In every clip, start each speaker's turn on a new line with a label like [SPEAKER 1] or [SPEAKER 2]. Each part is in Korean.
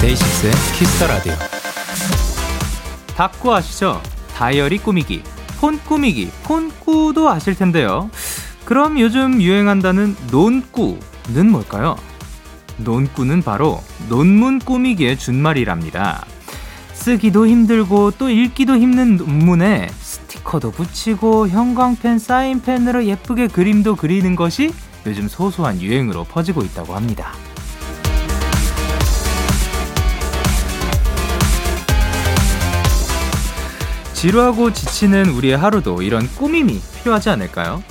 [SPEAKER 1] 데이식스의 키스 더 라디오. 다꾸 아시죠? 다이어리 꾸미기, 폰 꾸미기, 폰꾸도 아실 텐데요. 그럼 요즘 유행한다는 논꾸는 뭘까요? 논꾸는 바로 논문 꾸미기의 준말이랍니다. 쓰기도 힘들고 또 읽기도 힘든 논문에 스티커도 붙이고 형광펜, 사인펜으로 예쁘게 그림도 그리는 것이 요즘 소소한 유행으로 퍼지고 있다고 합니다. 지루하고 지치는 우리의 하루도 이런 꾸밈이 필요하지 않을까요?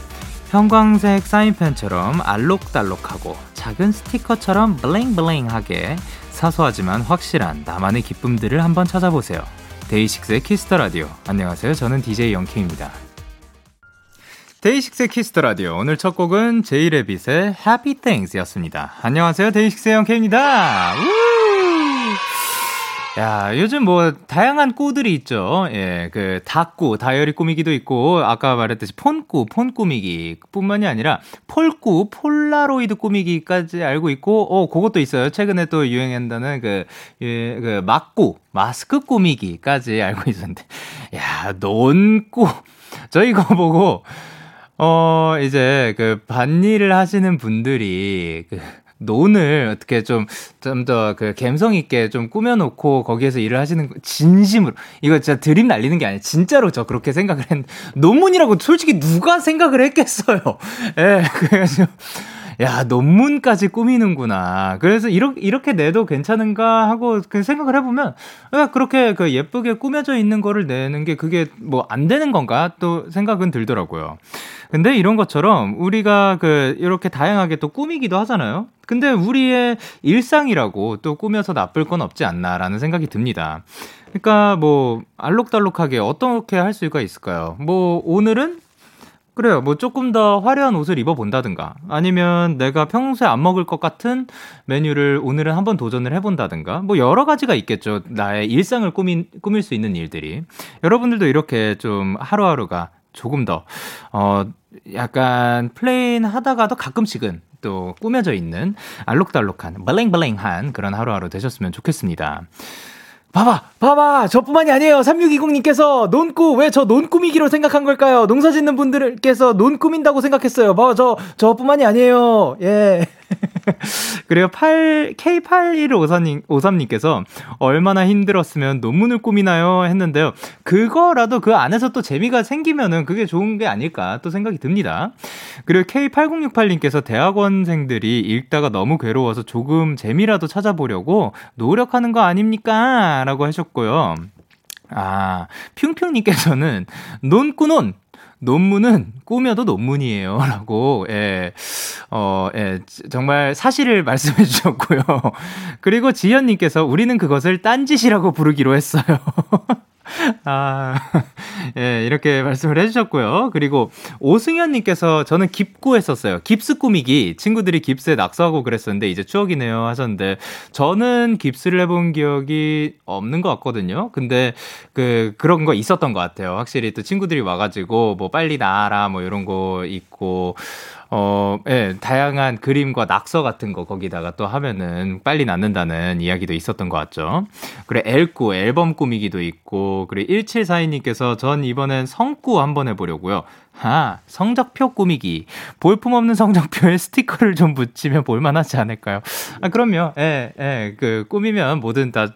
[SPEAKER 1] 형광색 사인펜처럼 알록달록하고 작은 스티커처럼 블링블링하게 사소하지만 확실한 나만의 기쁨들을 한번 찾아보세요. 데이식스의 키스 더 라디오. 안녕하세요. 저는 DJ 영케이입니다. 데이식스의 키스 더 라디오. 오늘 첫 곡은 제이레빗의 Happy Things였습니다. 안녕하세요. 데이식스의 영케이입니다. 야, 요즘 뭐, 다양한 꾸들이 있죠. 예, 그, 다꾸, 다이어리 꾸미기도 있고, 아까 말했듯이 폰꾸, 폰 꾸미기 뿐만이 아니라, 폴꾸, 폴라로이드 꾸미기까지 알고 있고, 어, 그것도 있어요. 최근에 또 유행한다는 그, 예, 그, 막꾸, 마스크 꾸미기까지 알고 있었는데. 야, 논꾸. 저 이거 보고, 어, 이제 그, 반일을 하시는 분들이, 그, 논을 어떻게 좀 좀 더 그 감성 있게 좀 꾸며놓고 거기에서 일을 하시는 거 진심으로 이거 진짜 드림 날리는 게 아니에요. 진짜로 저 그렇게 생각을 했는데 논문이라고 솔직히 누가 생각을 했겠어요. 예, 그래서 야, 논문까지 꾸미는구나. 그래서 이렇게, 이렇게 내도 괜찮은가 하고 그 생각을 해보면, 그렇게 그 예쁘게 꾸며져 있는 거를 내는 게 그게 뭐 안 되는 건가 또 생각은 들더라고요. 근데 이런 것처럼 우리가 그 이렇게 다양하게 또 꾸미기도 하잖아요. 근데 우리의 일상이라고 또 꾸며서 나쁠 건 없지 않나라는 생각이 듭니다. 그러니까 뭐 알록달록하게 어떻게 할 수가 있을까요? 뭐 오늘은 그래요. 뭐 조금 더 화려한 옷을 입어본다든가 아니면 내가 평소에 안 먹을 것 같은 메뉴를 오늘은 한번 도전을 해본다든가 뭐 여러 가지가 있겠죠. 나의 일상을 꾸민, 꾸밀 수 있는 일들이. 여러분들도 이렇게 좀 하루하루가 조금 더, 어, 약간 plain 하다가도 가끔씩은 또 꾸며져 있는 알록달록한 블링블링한 그런 하루하루 되셨으면 좋겠습니다. 봐봐, 봐봐, 저뿐만이 아니에요. 3620님께서 논꾸, 왜 저 논꾸미기로 생각한 걸까요? 농사 짓는 분들께서 논꾸민다고 생각했어요. 봐봐, 저, 저뿐만이 아니에요. 예. 그리고 8, K8153님, 53님께서 얼마나 힘들었으면 논문을 꾸미나요? 했는데요. 그거라도 그 안에서 또 재미가 생기면은 그게 좋은 게 아닐까 또 생각이 듭니다. 그리고 K8068님께서 대학원생들이 읽다가 너무 괴로워서 조금 재미라도 찾아보려고 노력하는 거 아닙니까? 라고 하셨고요. 아, 핑핑님께서는 논꾸논 논문은 꾸며도 논문이에요. 라고, 예, 어, 예, 정말 사실을 말씀해 주셨고요. 그리고 지현님께서 우리는 그것을 딴짓이라고 부르기로 했어요. 아, 예, 이렇게 말씀을 해주셨고요. 그리고 오승현님께서 저는 깁고 했었어요. 깁스 꾸미기. 친구들이 깁스에 낙서하고 그랬었는데 이제 추억이네요 하셨는데 저는 깁스를 해본 기억이 없는 것 같거든요. 근데 그, 그런 거 있었던 것 같아요. 확실히 또 친구들이 와가지고 뭐 빨리 나와라 뭐 이런 거 있고, 어, 예, 다양한 그림과 낙서 같은 거 거기다가 또 하면은 빨리 낫는다는 이야기도 있었던 것 같죠. 그래, 엘꾸, 앨범 꾸미기도 있고, 그래, 1742님께서 전 이번엔 성꾸 한번 해보려고요. 아, 성적표 꾸미기. 볼품 없는 성적표에 스티커를 좀 붙이면 볼만하지 않을까요? 아, 그럼요. 예, 예, 그, 꾸미면 뭐든 다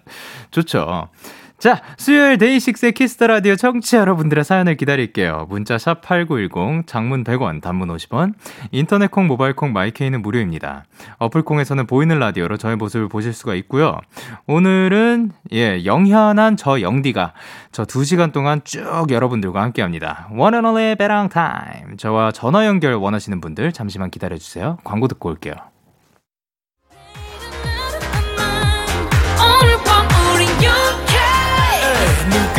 [SPEAKER 1] 좋죠. 자, 수요일 데이식스의 키스 더 라디오 청취자 여러분들의 사연을 기다릴게요. 문자 샵 8910, 장문 100원, 단문 50원, 인터넷 콩, 모바일 콩, 마이케이는 무료입니다. 어플 콩에서는 보이는 라디오로 저의 모습을 보실 수가 있고요. 오늘은 예, 영현한 저 영디가 저 2시간 동안 쭉 여러분들과 함께 합니다. And only 베랑 타임. 저와 전화 연결 원하시는 분들 잠시만 기다려 주세요. 광고 듣고 올게요.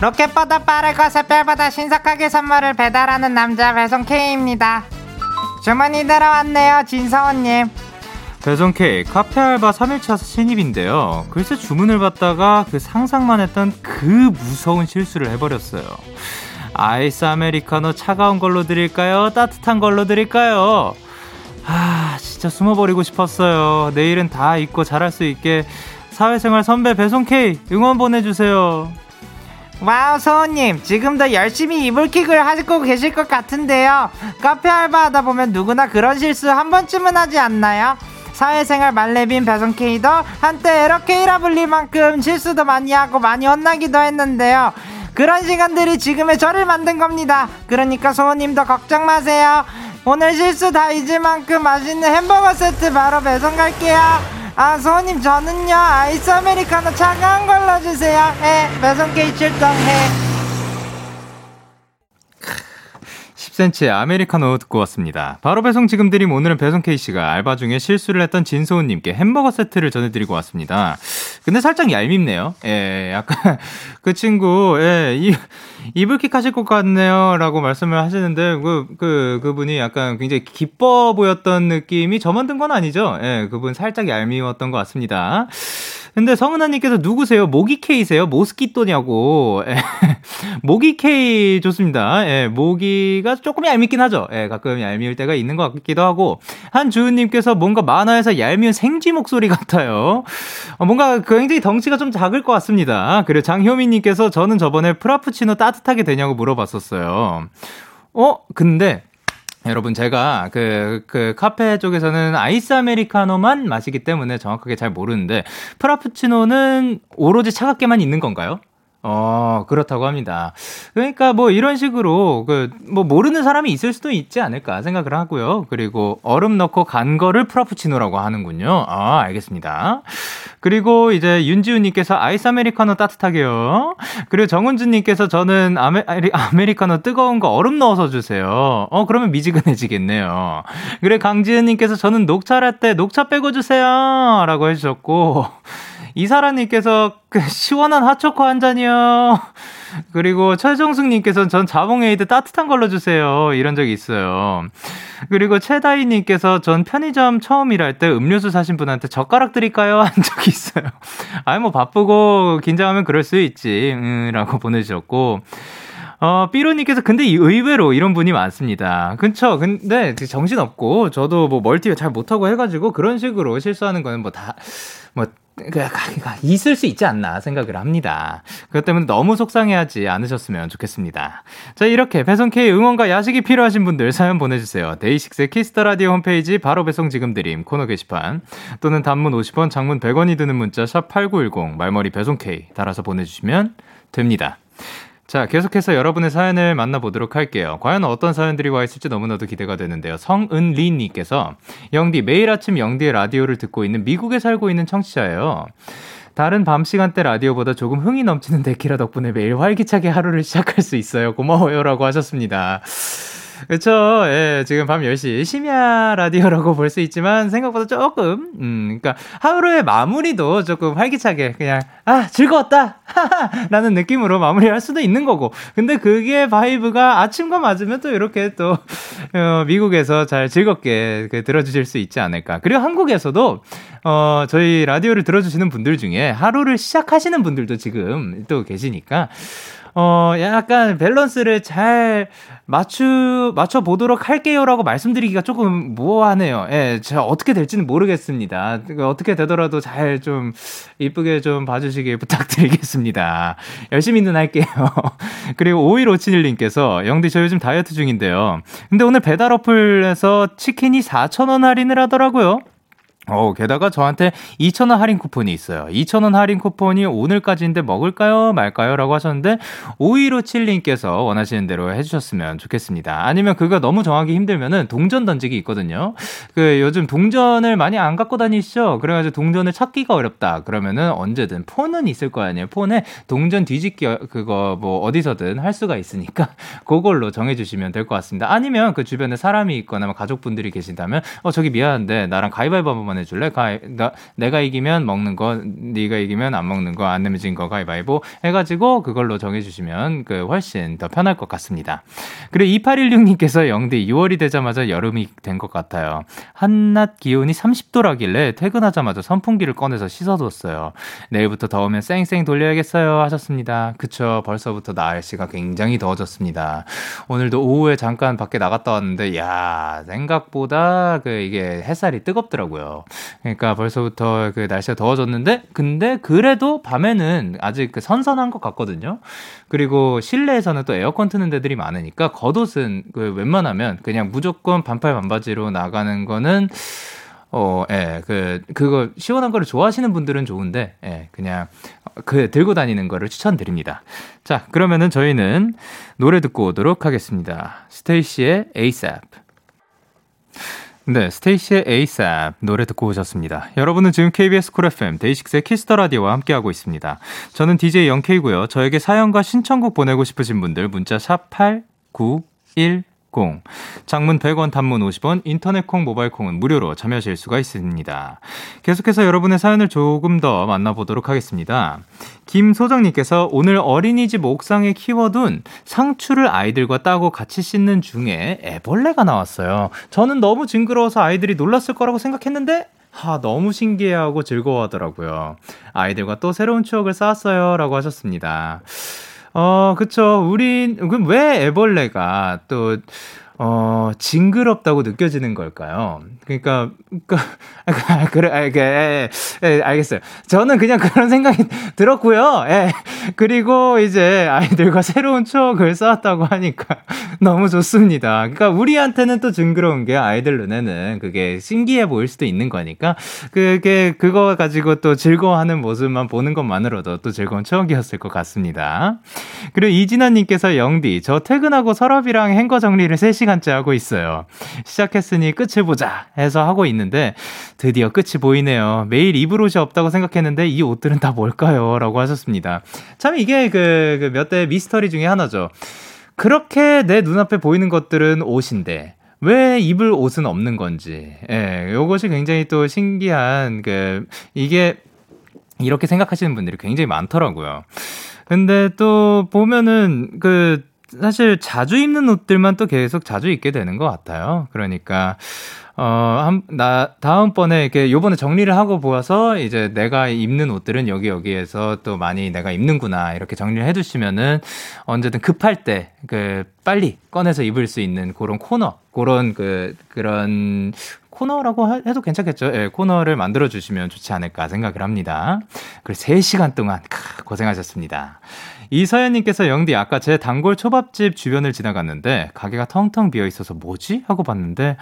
[SPEAKER 2] 로켓보다 빠르고 샛별보다 신속하게 선물을 배달하는 남자 배송 K입니다 주문이 들어왔네요 진서원님
[SPEAKER 1] 배송 K 카페 알바 3일차 신입인데요 글쎄 주문을 받다가 그 상상만 했던 그 무서운 실수를 해버렸어요 아이스 아메리카노 차가운 걸로 드릴까요? 따뜻한 걸로 드릴까요? 아 진짜 숨어버리고 싶었어요 내일은 다 잊고 잘할 수 있게 사회생활 선배 배송 K 응원 보내주세요.
[SPEAKER 2] 와우 서원님 지금도 열심히 이불킥을 하고 계실 것 같은데요. 카페 알바하다 보면 누구나 그런 실수 한 번쯤은 하지 않나요? 사회생활 말레빈 배송 K도 한때 에러케이라 불릴 만큼 실수도 많이 하고 많이 혼나기도 했는데요. 그런 시간들이 지금의 저를 만든 겁니다. 그러니까 소우님도 걱정 마세요. 오늘 실수 다 잊을 만큼 맛있는 햄버거 세트 바로 배송 갈게요. 아, 소님 저는요, 아이스 아메리카노 차가운 걸로 주세요. 해, 배송 게이 출동해.
[SPEAKER 1] 10cm의 아메리카노 듣고 왔습니다. 바로 배송 지금 드림 오늘은 배송 K씨가 알바 중에 실수를 했던 진소은님께 햄버거 세트를 전해드리고 왔습니다. 근데 살짝 얄밉네요. 예, 약간 그 친구, 예, 이, 이불킥 하실 것 같네요. 라고 말씀을 하시는데, 그, 그, 그분이 약간 굉장히 기뻐 보였던 느낌이 저 만 든 건 아니죠? 예, 그분 살짝 얄미웠던 것 같습니다. 근데 성은아님께서 누구세요? 모기 K세요? 모스키토냐고. 예. 모기 K 좋습니다. 예, 모기가 조금 얄밉긴 하죠. 예, 가끔 얄미울 때가 있는 것 같기도 하고. 한주은님께서 뭔가 만화에서 얄미운 생쥐 목소리 같아요. 어, 뭔가 굉장히 덩치가 좀 작을 것 같습니다. 그리고 장효민님께서 저는 저번에 프라푸치노 따뜻하게 되냐고 물어봤었어요. 어, 근데 여러분 제가 그, 그 카페 쪽에서는 아이스 아메리카노만 마시기 때문에 정확하게 잘 모르는데 프라푸치노는 오로지 차갑게만 있는 건가요? 어, 그렇다고 합니다. 그러니까 뭐 이런 식으로 그 뭐 모르는 사람이 있을 수도 있지 않을까 생각을 하고요. 그리고 얼음 넣고 간 거를 프라푸치노라고 하는군요. 아, 알겠습니다. 그리고 이제 윤지훈 님께서 아이스 아메리카노 따뜻하게요. 그리고 정은주 님께서 저는 아메, 아메리카노 뜨거운 거 얼음 넣어서 주세요. 어, 그러면 미지근해지겠네요. 그래, 강지은 님께서 저는 녹차 라떼 녹차 빼고 주세요. 라고 해 주셨고. 이사라님께서 그 시원한 핫초코 한 잔이요. 그리고 최정숙님께서는 전 자몽에이드 따뜻한 걸로 주세요. 이런 적이 있어요. 그리고 최다희님께서 전 편의점 처음 일할 때 음료수 사신 분한테 젓가락 드릴까요? 한 적이 있어요. 아이, 뭐 바쁘고 긴장하면 그럴 수 있지. 음, 라고 보내주셨고. 어, 삐로님께서 근데 의외로 이런 분이 많습니다. 그쵸? 근데 정신없고, 저도 뭐 멀티 잘 못하고 해가지고 그런 식으로 실수하는 거는 뭐 다, 뭐 그, 있을 수 있지 않나 생각을 합니다. 그것 때문에 너무 속상해하지 않으셨으면 좋겠습니다. 자, 이렇게 배송K 응원과 야식이 필요하신 분들 사연 보내주세요. 데이식스의 키스 더 라디오 홈페이지 바로 배송 지금 드림 코너 게시판 또는 단문 50원, 장문 100원이 드는 문자 샵 8910 말머리 배송K 달아서 보내주시면 됩니다. 자, 계속해서 여러분의 사연을 만나보도록 할게요. 과연 어떤 사연들이 와 있을지 너무나도 기대가 되는데요. 성은리님께서, 영디, 매일 아침 영디의 라디오를 듣고 있는 미국에 살고 있는 청취자예요. 다른 밤 시간대 라디오보다 조금 흥이 넘치는 데키라 덕분에 매일 활기차게 하루를 시작할 수 있어요. 고마워요. 라고 하셨습니다. 그렇죠. 예, 지금 밤 10시 심야 라디오라고 볼 수 있지만 생각보다 조금 음, 그러니까 하루의 마무리도 조금 활기차게 그냥 아, 즐거웠다. 라는 느낌으로 마무리할 수도 있는 거고. 근데 그게 vibe가 아침과 맞으면 또 이렇게 또 어, 미국에서 잘 즐겁게 그 들어 주실 수 있지 않을까. 그리고 한국에서도 어, 저희 라디오를 들어 주시는 분들 중에 하루를 시작하시는 분들도 지금 또 계시니까 어, 약간 밸런스를 잘 맞추, 맞춰보도록 할게요라고 말씀드리기가 조금 모호하네요. 예, 제가 어떻게 될지는 모르겠습니다. 어떻게 되더라도 잘 좀 이쁘게 좀 봐주시길 부탁드리겠습니다. 열심히는 할게요. 그리고 5157님께서 영디 저 요즘 다이어트 중인데요. 근데 오늘 배달 어플에서 치킨이 4,000원 할인을 하더라고요. 어, 게다가 저한테 2,000원 할인 쿠폰이 있어요. 2,000원 할인 쿠폰이 오늘까지인데 먹을까요? 말까요? 라고 하셨는데, 5257님께서 원하시는 대로 해주셨으면 좋겠습니다. 아니면 그거 너무 정하기 힘들면은 동전 던지기 있거든요. 그 요즘 동전을 많이 안 갖고 다니시죠? 그래가지고 동전을 찾기가 어렵다. 그러면은 언제든 폰은 있을 거 아니에요. 폰에 동전 뒤집기 그거 뭐 어디서든 할 수가 있으니까 그걸로 정해주시면 될 것 같습니다. 아니면 그 주변에 사람이 있거나 뭐 가족분들이 계신다면, 어, 저기 미안한데 나랑 가위바위보 한번 보내줄래? 가위, 나, 내가 이기면 먹는 거, 네가 이기면 안 먹는 거, 안 내면 진 거 가위바위보 해가지고 그걸로 정해주시면 그 훨씬 더 편할 것 같습니다. 그리고 2816님께서 영디 6월이 되자마자 여름이 된 것 같아요. 한낮 기온이 30도라길래 퇴근하자마자 선풍기를 꺼내서 씻어뒀어요. 내일부터 더우면 쌩쌩 돌려야겠어요 하셨습니다. 그쵸. 벌써부터 날씨가 굉장히 더워졌습니다. 오늘도 오후에 잠깐 밖에 나갔다 왔는데, 야 생각보다 그 이게 햇살이 뜨겁더라고요. 그러니까 벌써부터 그 날씨가 더워졌는데, 근데 그래도 밤에는 아직 그 선선한 것 같거든요. 그리고 실내에서는 또 에어컨 트는 데들이 많으니까 겉옷은 그 웬만하면 그냥 무조건 반팔 반바지로 나가는 거는 어, 예, 그, 그거, 시원한 거를 좋아하시는 분들은 좋은데, 예, 그냥, 그, 들고 다니는 거를 추천드립니다. 자, 그러면은 저희는 노래 듣고 오도록 하겠습니다. 스테이씨의 ASAP. 네, 스테이씨의 ASAP 노래 듣고 오셨습니다. 여러분은 지금 KBS 쿨 FM 데이식스의 키스 더 라디오와 함께하고 있습니다. 저는 DJ 영케이고요. 저에게 사연과 신청곡 보내고 싶으신 분들 문자 샵 8910 장문 100원, 단문 50원, 인터넷 콩, 모바일 콩은 무료로 참여하실 수가 있습니다. 계속해서 여러분의 사연을 조금 더 만나보도록 하겠습니다. 김소정님께서 오늘 어린이집 옥상에 키워둔 상추를 아이들과 따고 같이 씻는 중에 애벌레가 나왔어요. 저는 너무 징그러워서 아이들이 놀랐을 거라고 생각했는데 하, 너무 신기해하고 즐거워하더라고요. 아이들과 또 새로운 추억을 쌓았어요. 라고 하셨습니다. 어, 그쵸. 우린, 그럼 왜 애벌레가 또, 어, 징그럽다고 느껴지는 걸까요? 그러니까, 그러니까, 그래, 아, 그, 예, 예, 알겠어요. 저는 그냥 그런 생각이 들었고요. 예. 그리고 이제 아이들과 새로운 추억을 쌓았다고 하니까 너무 좋습니다. 그러니까 우리한테는 또 징그러운 게 아이들 눈에는 그게 신기해 보일 수도 있는 거니까 그게 그거 가지고 또 즐거워하는 모습만 보는 것만으로도 또 즐거운 추억이었을 것 같습니다. 그리고 이진아님께서 영디, 저 퇴근하고 서랍이랑 행거 정리를 3시간 째 하고 있어요. 시작했으니 끝을 보자 해서 하고 있는데 드디어 끝이 보이네요. 매일 입을 옷이 없다고 생각했는데 이 옷들은 다 뭘까요? 라고 하셨습니다. 참 이게 그, 그 몇 대 미스터리 중에 하나죠. 그렇게 내 눈앞에 보이는 것들은 옷인데, 왜 입을 옷은 없는 건지. 예, 요것이 굉장히 또 신기한, 그, 이게, 이렇게 생각하시는 분들이 굉장히 많더라고요. 근데 또 보면은, 그, 사실 자주 입는 옷들만 또 계속 자주 입게 되는 것 같아요. 그러니까, 어, 한, 나, 다음번에 이렇게 요번에 정리를 하고 보아서 이제 내가 입는 옷들은 여기 여기에서 또 많이 내가 입는구나 이렇게 정리를 해 두시면은 언제든 급할 때 그 빨리 꺼내서 입을 수 있는 그런 코너, 그런 그, 그런 코너라고 해도 괜찮겠죠. 예, 코너를 만들어 주시면 좋지 않을까 생각을 합니다. 그리고 3시간 동안 고생하셨습니다. 이서연님께서 영디 아까 제 단골 초밥집 주변을 지나갔는데 가게가 텅텅 비어 있어서 뭐지 하고 봤는데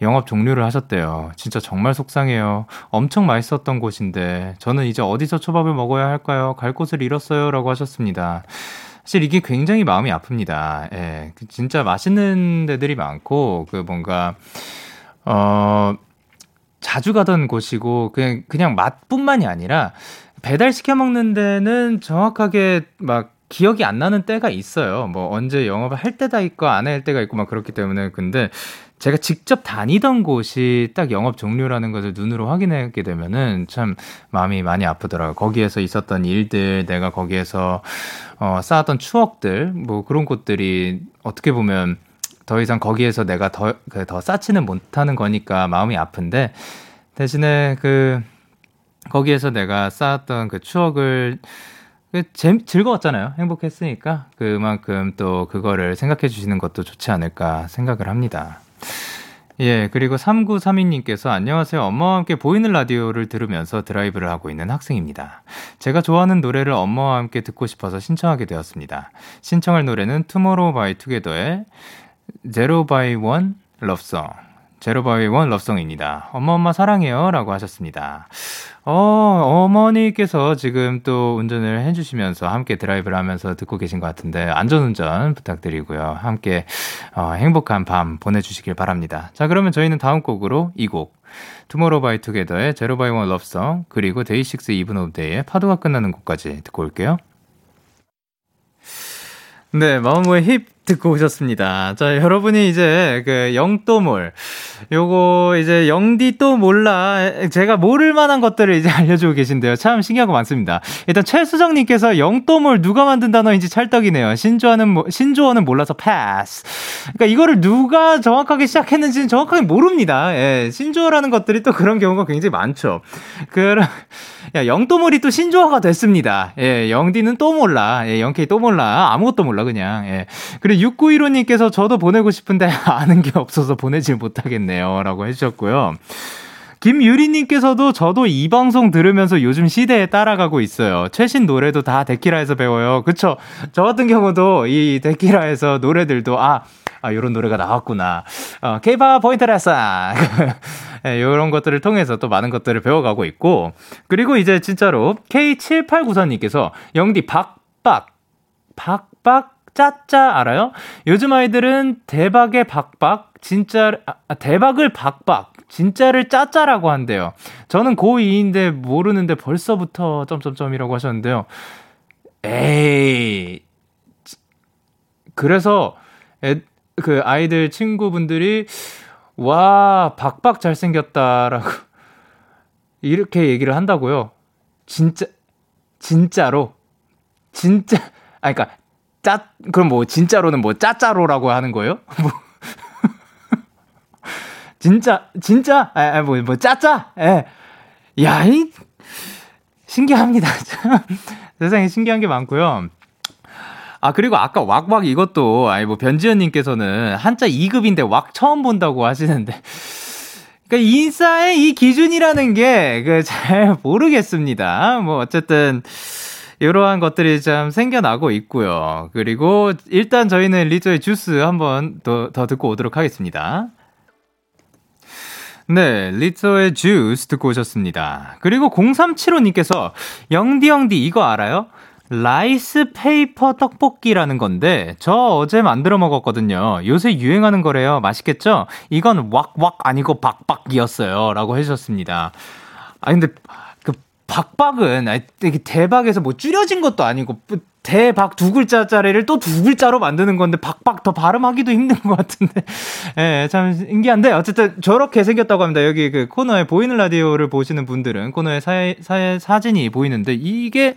[SPEAKER 1] 영업 종료를 하셨대요. 진짜 정말 속상해요. 엄청 맛있었던 곳인데 저는 이제 어디서 초밥을 먹어야 할까요? 갈 곳을 잃었어요라고 하셨습니다. 사실 이게 굉장히 마음이 아픕니다. 예, 그 진짜 맛있는 데들이 많고 그 뭔가 어 자주 가던 곳이고 그냥 그냥 맛뿐만이 아니라 배달 시켜 먹는 데는 정확하게 막 기억이 안 나는 때가 있어요. 뭐 언제 영업을 할 때다 있고 안 할 때가 있고 막 그렇기 때문에 근데 제가 직접 다니던 곳이 딱 영업 종료라는 것을 눈으로 확인하게 되면은 참 마음이 많이 아프더라고요. 거기에서 있었던 일들, 내가 거기에서 어, 쌓았던 추억들, 뭐 그런 것들이 어떻게 보면 더 이상 거기에서 내가 더, 그, 더 쌓지는 못하는 거니까 마음이 아픈데 대신에 그 거기에서 내가 쌓았던 그 추억을 그 재, 즐거웠잖아요. 행복했으니까 그만큼 또 그거를 생각해 주시는 것도 좋지 않을까 생각을 합니다. 예, 그리고 3932님께서 안녕하세요. 엄마와 함께 보이는 라디오를 들으면서 드라이브를 하고 있는 학생입니다. 제가 좋아하는 노래를 엄마와 함께 듣고 싶어서 신청하게 되었습니다. 신청할 노래는 투모로우 바이 투게더의 Zero by One Love Song 제로바이원 러송입니다. 엄마 엄마 사랑해요 라고 하셨습니다. 어, 어머니께서 지금 또 운전을 해주시면서 함께 드라이브를 하면서 듣고 계신 것 같은데, 안전운전 부탁드리고요. 함께, 어, 행복한 밤 보내주시길 바랍니다. 자, 그러면 저희는 다음 곡으로 이 곡, 투모로우 바이 투게더의 Zero by One Love Song, 그리고 데이식스 이븐 오브 데이의 파도가 끝나는 곳까지 듣고 올게요. 네, 마음의 힙 듣고 오셨습니다. 자, 여러분이 이제 그 영또몰 요거 이제 영디 또 몰라 제가 모를 만한 것들을 이제 알려주고 계신데요. 참 신기한 거 많습니다. 일단 최수정 님께서 영또몰 누가 만든 단어인지 찰떡이네요. 신조어는 신조어는 몰라서 패스. 그러니까 이거를 누가 정확하게 시작했는지는 정확하게 모릅니다. 예, 신조어라는 것들이 또 그런 경우가 굉장히 많죠. 그런 야, 영또몰이 또 신조어가 됐습니다. 예, 영디는 또 몰라. 예, 영케이 또 몰라. 아무것도 몰라, 그냥. 예. 그리고 6915님께서 저도 보내고 싶은데 아는 게 없어서 보내질 못하겠네요. 라고 해주셨고요. 김유리님께서도 저도 이 방송 들으면서 요즘 시대에 따라가고 있어요. 최신 노래도 다 데키라에서 배워요. 그쵸? 저 같은 경우도 이 데키라에서 노래들도, 아, 아, 요런 노래가 나왔구나. 어, 케이팝 포인트 레슨. 네, 요런 것들을 통해서 또 많은 것들을 배워가고 있고. 그리고 이제 진짜로 K7894님께서 영디 박박, 박박 짜짜 알아요? 요즘 아이들은 대박의 박박, 진짜, 아, 대박을 박박, 진짜를 짜짜라고 한대요. 저는 고2인데 모르는데 벌써부터 점점점이라고 하셨는데요. 에이. 그래서 애, 그 아이들 친구분들이 와, 박박 잘생겼다라고 이렇게 얘기를 한다고요. 진짜 진짜로 진짜 아 그러니까 짜 그럼 뭐 진짜로는 뭐 짜짜로라고 하는 거예요? 뭐 진짜 진짜 아뭐뭐 뭐 짜짜 예. 야, 이 신기합니다. 세상에 신기한 게 많고요. 아, 그리고 아까 왁왁 이것도, 아니, 뭐, 변지현님께서는 한자 2급인데 왁 처음 본다고 하시는데. 그니까 인싸의 이 기준이라는 게, 그, 잘 모르겠습니다. 뭐, 어쨌든, 이러한 것들이 참 생겨나고 있고요. 그리고 일단 저희는 리조의 주스 한번 더, 더 듣고 오도록 하겠습니다. 네, 리조의 주스 듣고 오셨습니다. 그리고 0375님께서 영디 영디 이거 알아요? rice paper 떡볶이라는 건데 저 어제 만들어 먹었거든요. 요새 유행하는 거래요. 맛있겠죠? 이건 왁왁 아니고 박박이었어요라고 해 주셨습니다. 아 근데 그 박박은 되게 대박에서 뭐 줄여진 것도 아니고 대박 두 글자짜리를 또 두 글자로 만드는 건데 박박 더 발음하기도 힘든 것 같은데 예, 참 신기한데 어쨌든 저렇게 생겼다고 합니다. 여기 그 코너에 보이는 라디오를 보시는 분들은 코너에 사, 사, 사진이 보이는데 이게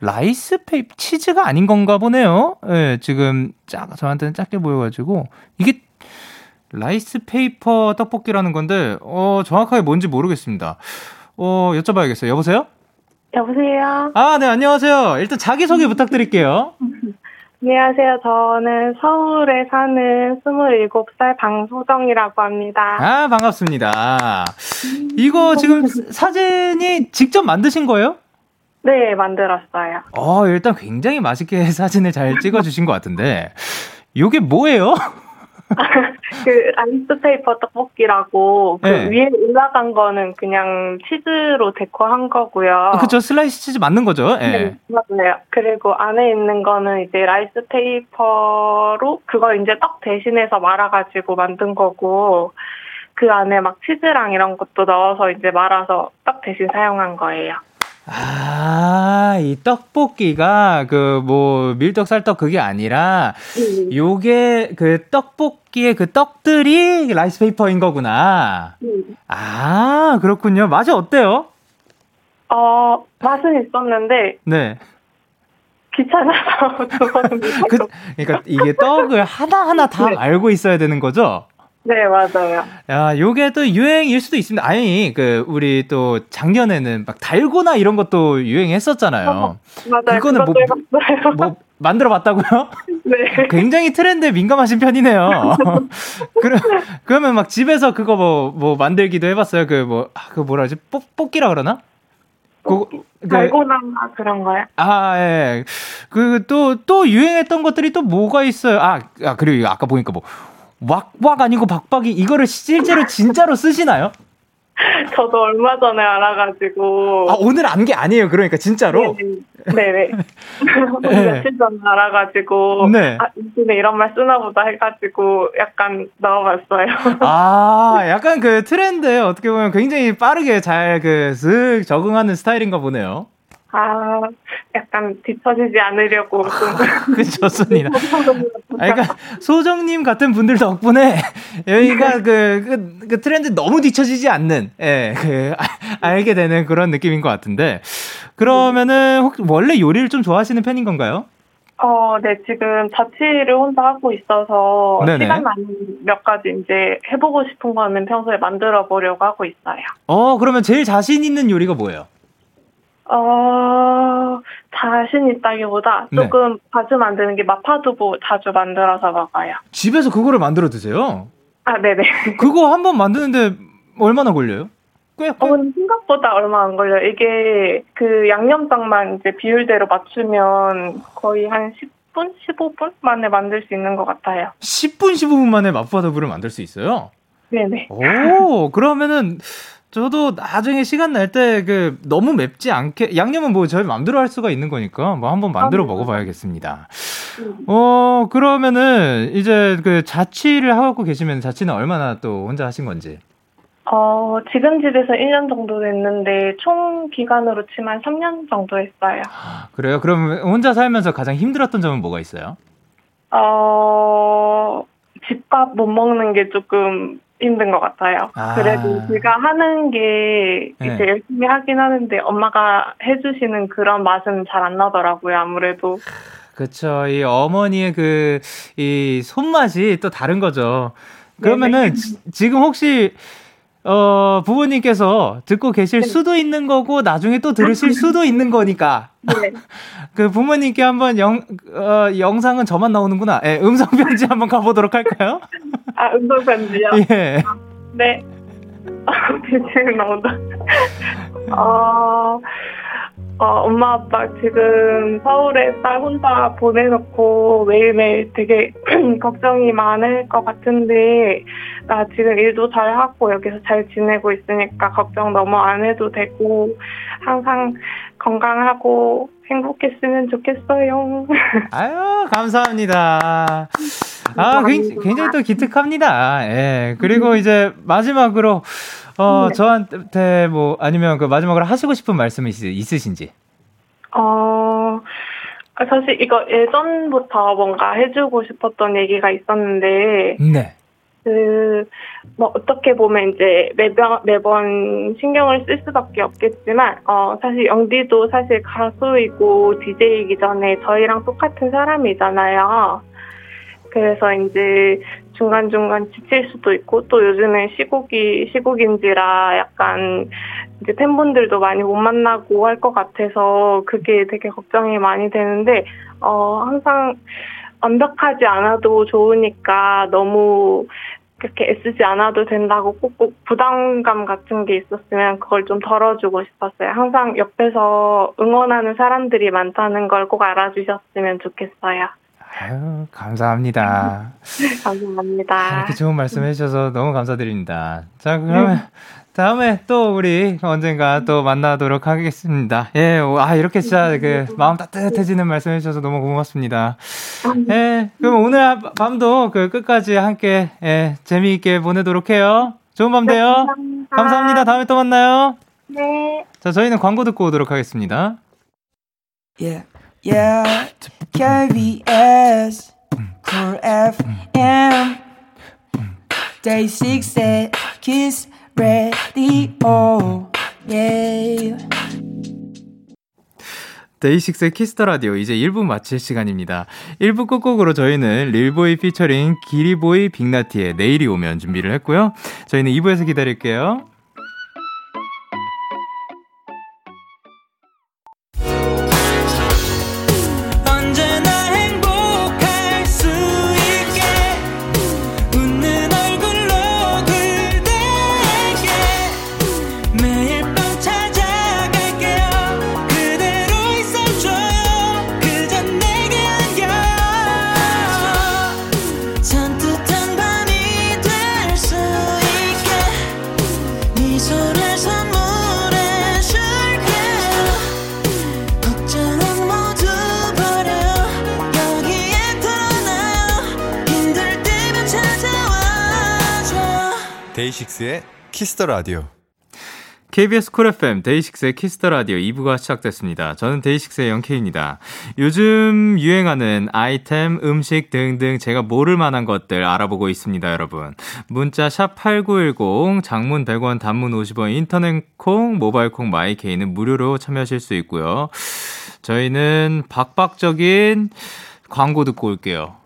[SPEAKER 1] rice paper 치즈가 아닌 건가 보네요. 예, 네, 지금 작 저한테는 작게 보여가지고 이게 rice paper 떡볶이라는 건데 어 정확하게 뭔지 모르겠습니다. 어 여쭤봐야겠어요. 여보세요?
[SPEAKER 3] 여보세요.
[SPEAKER 1] 아, 네 안녕하세요. 일단 자기 소개 부탁드릴게요.
[SPEAKER 3] 안녕하세요. 저는 서울에 사는 27살 방소정이라고 합니다.
[SPEAKER 1] 아, 반갑습니다. 이거 지금 사진이 직접 만드신 거예요?
[SPEAKER 3] 네, 만들었어요.
[SPEAKER 1] 어, 일단 굉장히 맛있게 사진을 잘 찍어주신 것 같은데, 요게 뭐예요?
[SPEAKER 3] 그 rice paper 떡볶이라고 그 네. 위에 올라간 거는 그냥 치즈로 데코한 거고요.
[SPEAKER 1] 아, 그쵸 슬라이스 치즈 맞는 거죠? 네. 네.
[SPEAKER 3] 맞아요. 그리고 안에 있는 거는 이제 rice paper로 그걸 이제 떡 대신해서 말아가지고 만든 거고 그 안에 막 치즈랑 이런 것도 넣어서 이제 말아서 떡 대신 사용한 거예요.
[SPEAKER 1] 아, 이 떡볶이가 그 뭐 밀떡 쌀떡 그게 아니라 음. 요게 그 떡볶이의 그 떡들이 rice paper인 거구나. 음. 아, 그렇군요. 맛이 어때요?
[SPEAKER 3] 어, 맛은 있었는데
[SPEAKER 1] 네.
[SPEAKER 3] 귀찮아서 두 번은 그,
[SPEAKER 1] 그러니까 이게 떡을 하나하나 다 네. 알고 있어야 되는 거죠?
[SPEAKER 3] 네, 맞아요.
[SPEAKER 1] 야, 요게 또 유행일 수도 있습니다. 아니, 그, 우리 또 작년에는 막 달고나 이런 것도 유행했었잖아요. 어,
[SPEAKER 3] 맞아요. 그거는 뭐,
[SPEAKER 1] 뭐, 만들어 봤다고요?
[SPEAKER 3] 네.
[SPEAKER 1] 굉장히 트렌드에 민감하신 편이네요. 그러, 그러면 막 집에서 그거 뭐, 뭐 만들기도 해봤어요. 그 뭐, 아, 그 뭐라 하지? 뽑, 뽑기라 그러나?
[SPEAKER 3] 그, 그, 달고나 그런 거요?
[SPEAKER 1] 아, 예. 그, 또, 또 유행했던 것들이 또 뭐가 있어요? 아, 아 그리고 아까 보니까 뭐, 왁왁 아니고 박박이 이거를 실제로 진짜로 쓰시나요?
[SPEAKER 3] 저도 얼마 전에 알아가지고.
[SPEAKER 1] 아, 오늘 안 게 아니에요. 그러니까 진짜로.
[SPEAKER 3] 네네. 네. 며칠 전에 알아가지고. 네. 아, 요즘에 이런 말 쓰나 보다 해가지고 약간 넣어봤어요.
[SPEAKER 1] 아, 약간 그 트렌드에 어떻게 보면 굉장히 빠르게 잘 그 슥 적응하는 스타일인가 보네요.
[SPEAKER 3] 아, 약간 뒤처지지 않으려고 좀.
[SPEAKER 1] 그쵸, 좋습니다. 그러니까 소정님 같은 분들 덕분에 여기가 그, 그, 그 트렌드 너무 뒤처지지 않는, 예, 그, 알게 되는 그런 느낌인 것 같은데. 그러면은 혹 원래 요리를 좀 좋아하시는 편인 건가요?
[SPEAKER 3] 어, 네, 지금 자취를 혼자 하고 있어서 네네. 시간 나는 몇 가지 이제 해보고 싶은 거는 평소에 만들어 보려고 하고 있어요.
[SPEAKER 1] 어, 그러면 제일 자신 있는 요리가 뭐예요?
[SPEAKER 3] 어, 자신 있다기보다 네. 조금 자주 만드는 게 마파두부 자주 만들어서 먹어요.
[SPEAKER 1] 집에서 그거를 만들어 드세요?
[SPEAKER 3] 아, 네네.
[SPEAKER 1] 그거 한 번 만드는데 얼마나 걸려요? 꽤, 꽤?
[SPEAKER 3] 어, 생각보다 얼마 안 걸려요. 이게 그 양념장만 이제 비율대로 맞추면 거의 한 10분, 15분 만에 만들 수 있는 것 같아요.
[SPEAKER 1] 10분, 15분 만에 마파두부를 만들 수 있어요?
[SPEAKER 3] 네네.
[SPEAKER 1] 오, 그러면은 저도 나중에 시간 날 때 그 너무 맵지 않게 양념은 뭐 저희 마음대로 할 수가 있는 거니까 뭐 한번 만들어 아, 네. 먹어봐야겠습니다. 어 그러면은 이제 그 자취를 하고 계시면 자취는 얼마나 또 혼자 하신 건지?
[SPEAKER 3] 어 지금 집에서 1년 정도 됐는데 총 기간으로 치면 3년 정도 했어요.
[SPEAKER 1] 그래요? 그럼 혼자 살면서 가장 힘들었던 점은 뭐가 있어요?
[SPEAKER 3] 어 집밥 못 먹는 게 조금 힘든 것 같아요. 아. 그래도 제가 하는 게 이제 네. 열심히 하긴 하는데 엄마가 해주시는 그런 맛은 잘 안 나더라고요. 아무래도.
[SPEAKER 1] 그렇죠. 이 어머니의 그 이 손맛이 또 다른 거죠. 그러면은 지, 지금 혹시 어, 부모님께서 듣고 계실 네. 수도 있는 거고, 나중에 또 들으실 수도 있는 거니까. 네. 그 부모님께 한번 영, 어, 영상은 저만 나오는구나. 예, 음성편지 한번 가보도록 할까요?
[SPEAKER 3] 아, 음성 편지요?
[SPEAKER 1] 예.
[SPEAKER 3] 네. 아, 대체 나온다. 어, 어, 엄마 아빠 지금 서울에 딸 혼자 보내놓고 매일매일 되게 걱정이 많을 것 같은데 나 지금 일도 잘 하고 여기서 잘 지내고 있으니까 걱정 너무 안 해도 되고 항상 건강하고 행복했으면 좋겠어요.
[SPEAKER 1] 아유 감사합니다. 아 굉장히, 굉장히 또 기특합니다. 예 그리고 이제 마지막으로 어, 네. 저한테 뭐, 아니면 그 마지막으로 하시고 싶은 말씀이 있, 으신지
[SPEAKER 3] 어, 사실 이거 예전부터 뭔가 해주고 싶었던 얘기가 있었는데.
[SPEAKER 1] 네.
[SPEAKER 3] 그, 뭐, 어떻게 보면 이제 매번, 매번 신경을 쓸 수밖에 없겠지만, 어, 사실 영디도 사실 가수이고 DJ이기 전에 저희랑 똑같은 사람이잖아요. 그래서 이제 중간중간 지칠 수도 있고 또 요즘에 시국이 시국인지라 약간 이제 팬분들도 많이 못 만나고 할 것 같아서 그게 되게 걱정이 많이 되는데 어 항상 완벽하지 않아도 좋으니까 너무 그렇게 애쓰지 않아도 된다고 꼭꼭 부담감 같은 게 있었으면 그걸 좀 덜어주고 싶었어요. 항상 옆에서 응원하는 사람들이 많다는 걸 꼭 알아주셨으면 좋겠어요.
[SPEAKER 1] 아유, 감사합니다.
[SPEAKER 3] 감사합니다.
[SPEAKER 1] 아, 이렇게 좋은 말씀 해주셔서 너무 감사드립니다. 자, 그러면 네. 다음에 또 우리 언젠가 또 만나도록 하겠습니다. 예, 아, 이렇게 진짜 그 마음 따뜻해지는 말씀 해주셔서 너무 고맙습니다. 예, 그럼 오늘 밤도 그 끝까지 함께, 예, 재미있게 보내도록 해요. 좋은 밤 되요. 네, 감사합니다. 감사합니다. 다음에 또 만나요.
[SPEAKER 3] 네.
[SPEAKER 1] 자, 저희는 광고 듣고 오도록 하겠습니다.
[SPEAKER 4] 예. Yeah, KBS, Cool FM, Day 6 at Kiss Radio, yeah.
[SPEAKER 1] 데이식스의 키스 더 라디오 이제 1부 마칠 시간입니다. 1부 끝곡으로 저희는 릴보이 피처링 기리보이 빅나티의 내일이 오면 준비를 했고요. 저희는 2부에서 기다릴게요.
[SPEAKER 5] 데이식스의 키스 더 라디오.
[SPEAKER 1] KBS 쿨 FM 데이식스의 키스 더 라디오 2부가 시작됐습니다. 저는 데이식스의 영케입니다. 요즘 유행하는 아이템, 음식 등등 제가 모를 만한 것들 알아보고 있습니다, 여러분. 문자 샵 8910, 장문 100원, 단문 50원, 인터넷 콩, 모바일 콩, 마이케이는 무료로 참여하실 수 있고요. 저희는 박박적인 광고 듣고 올게요.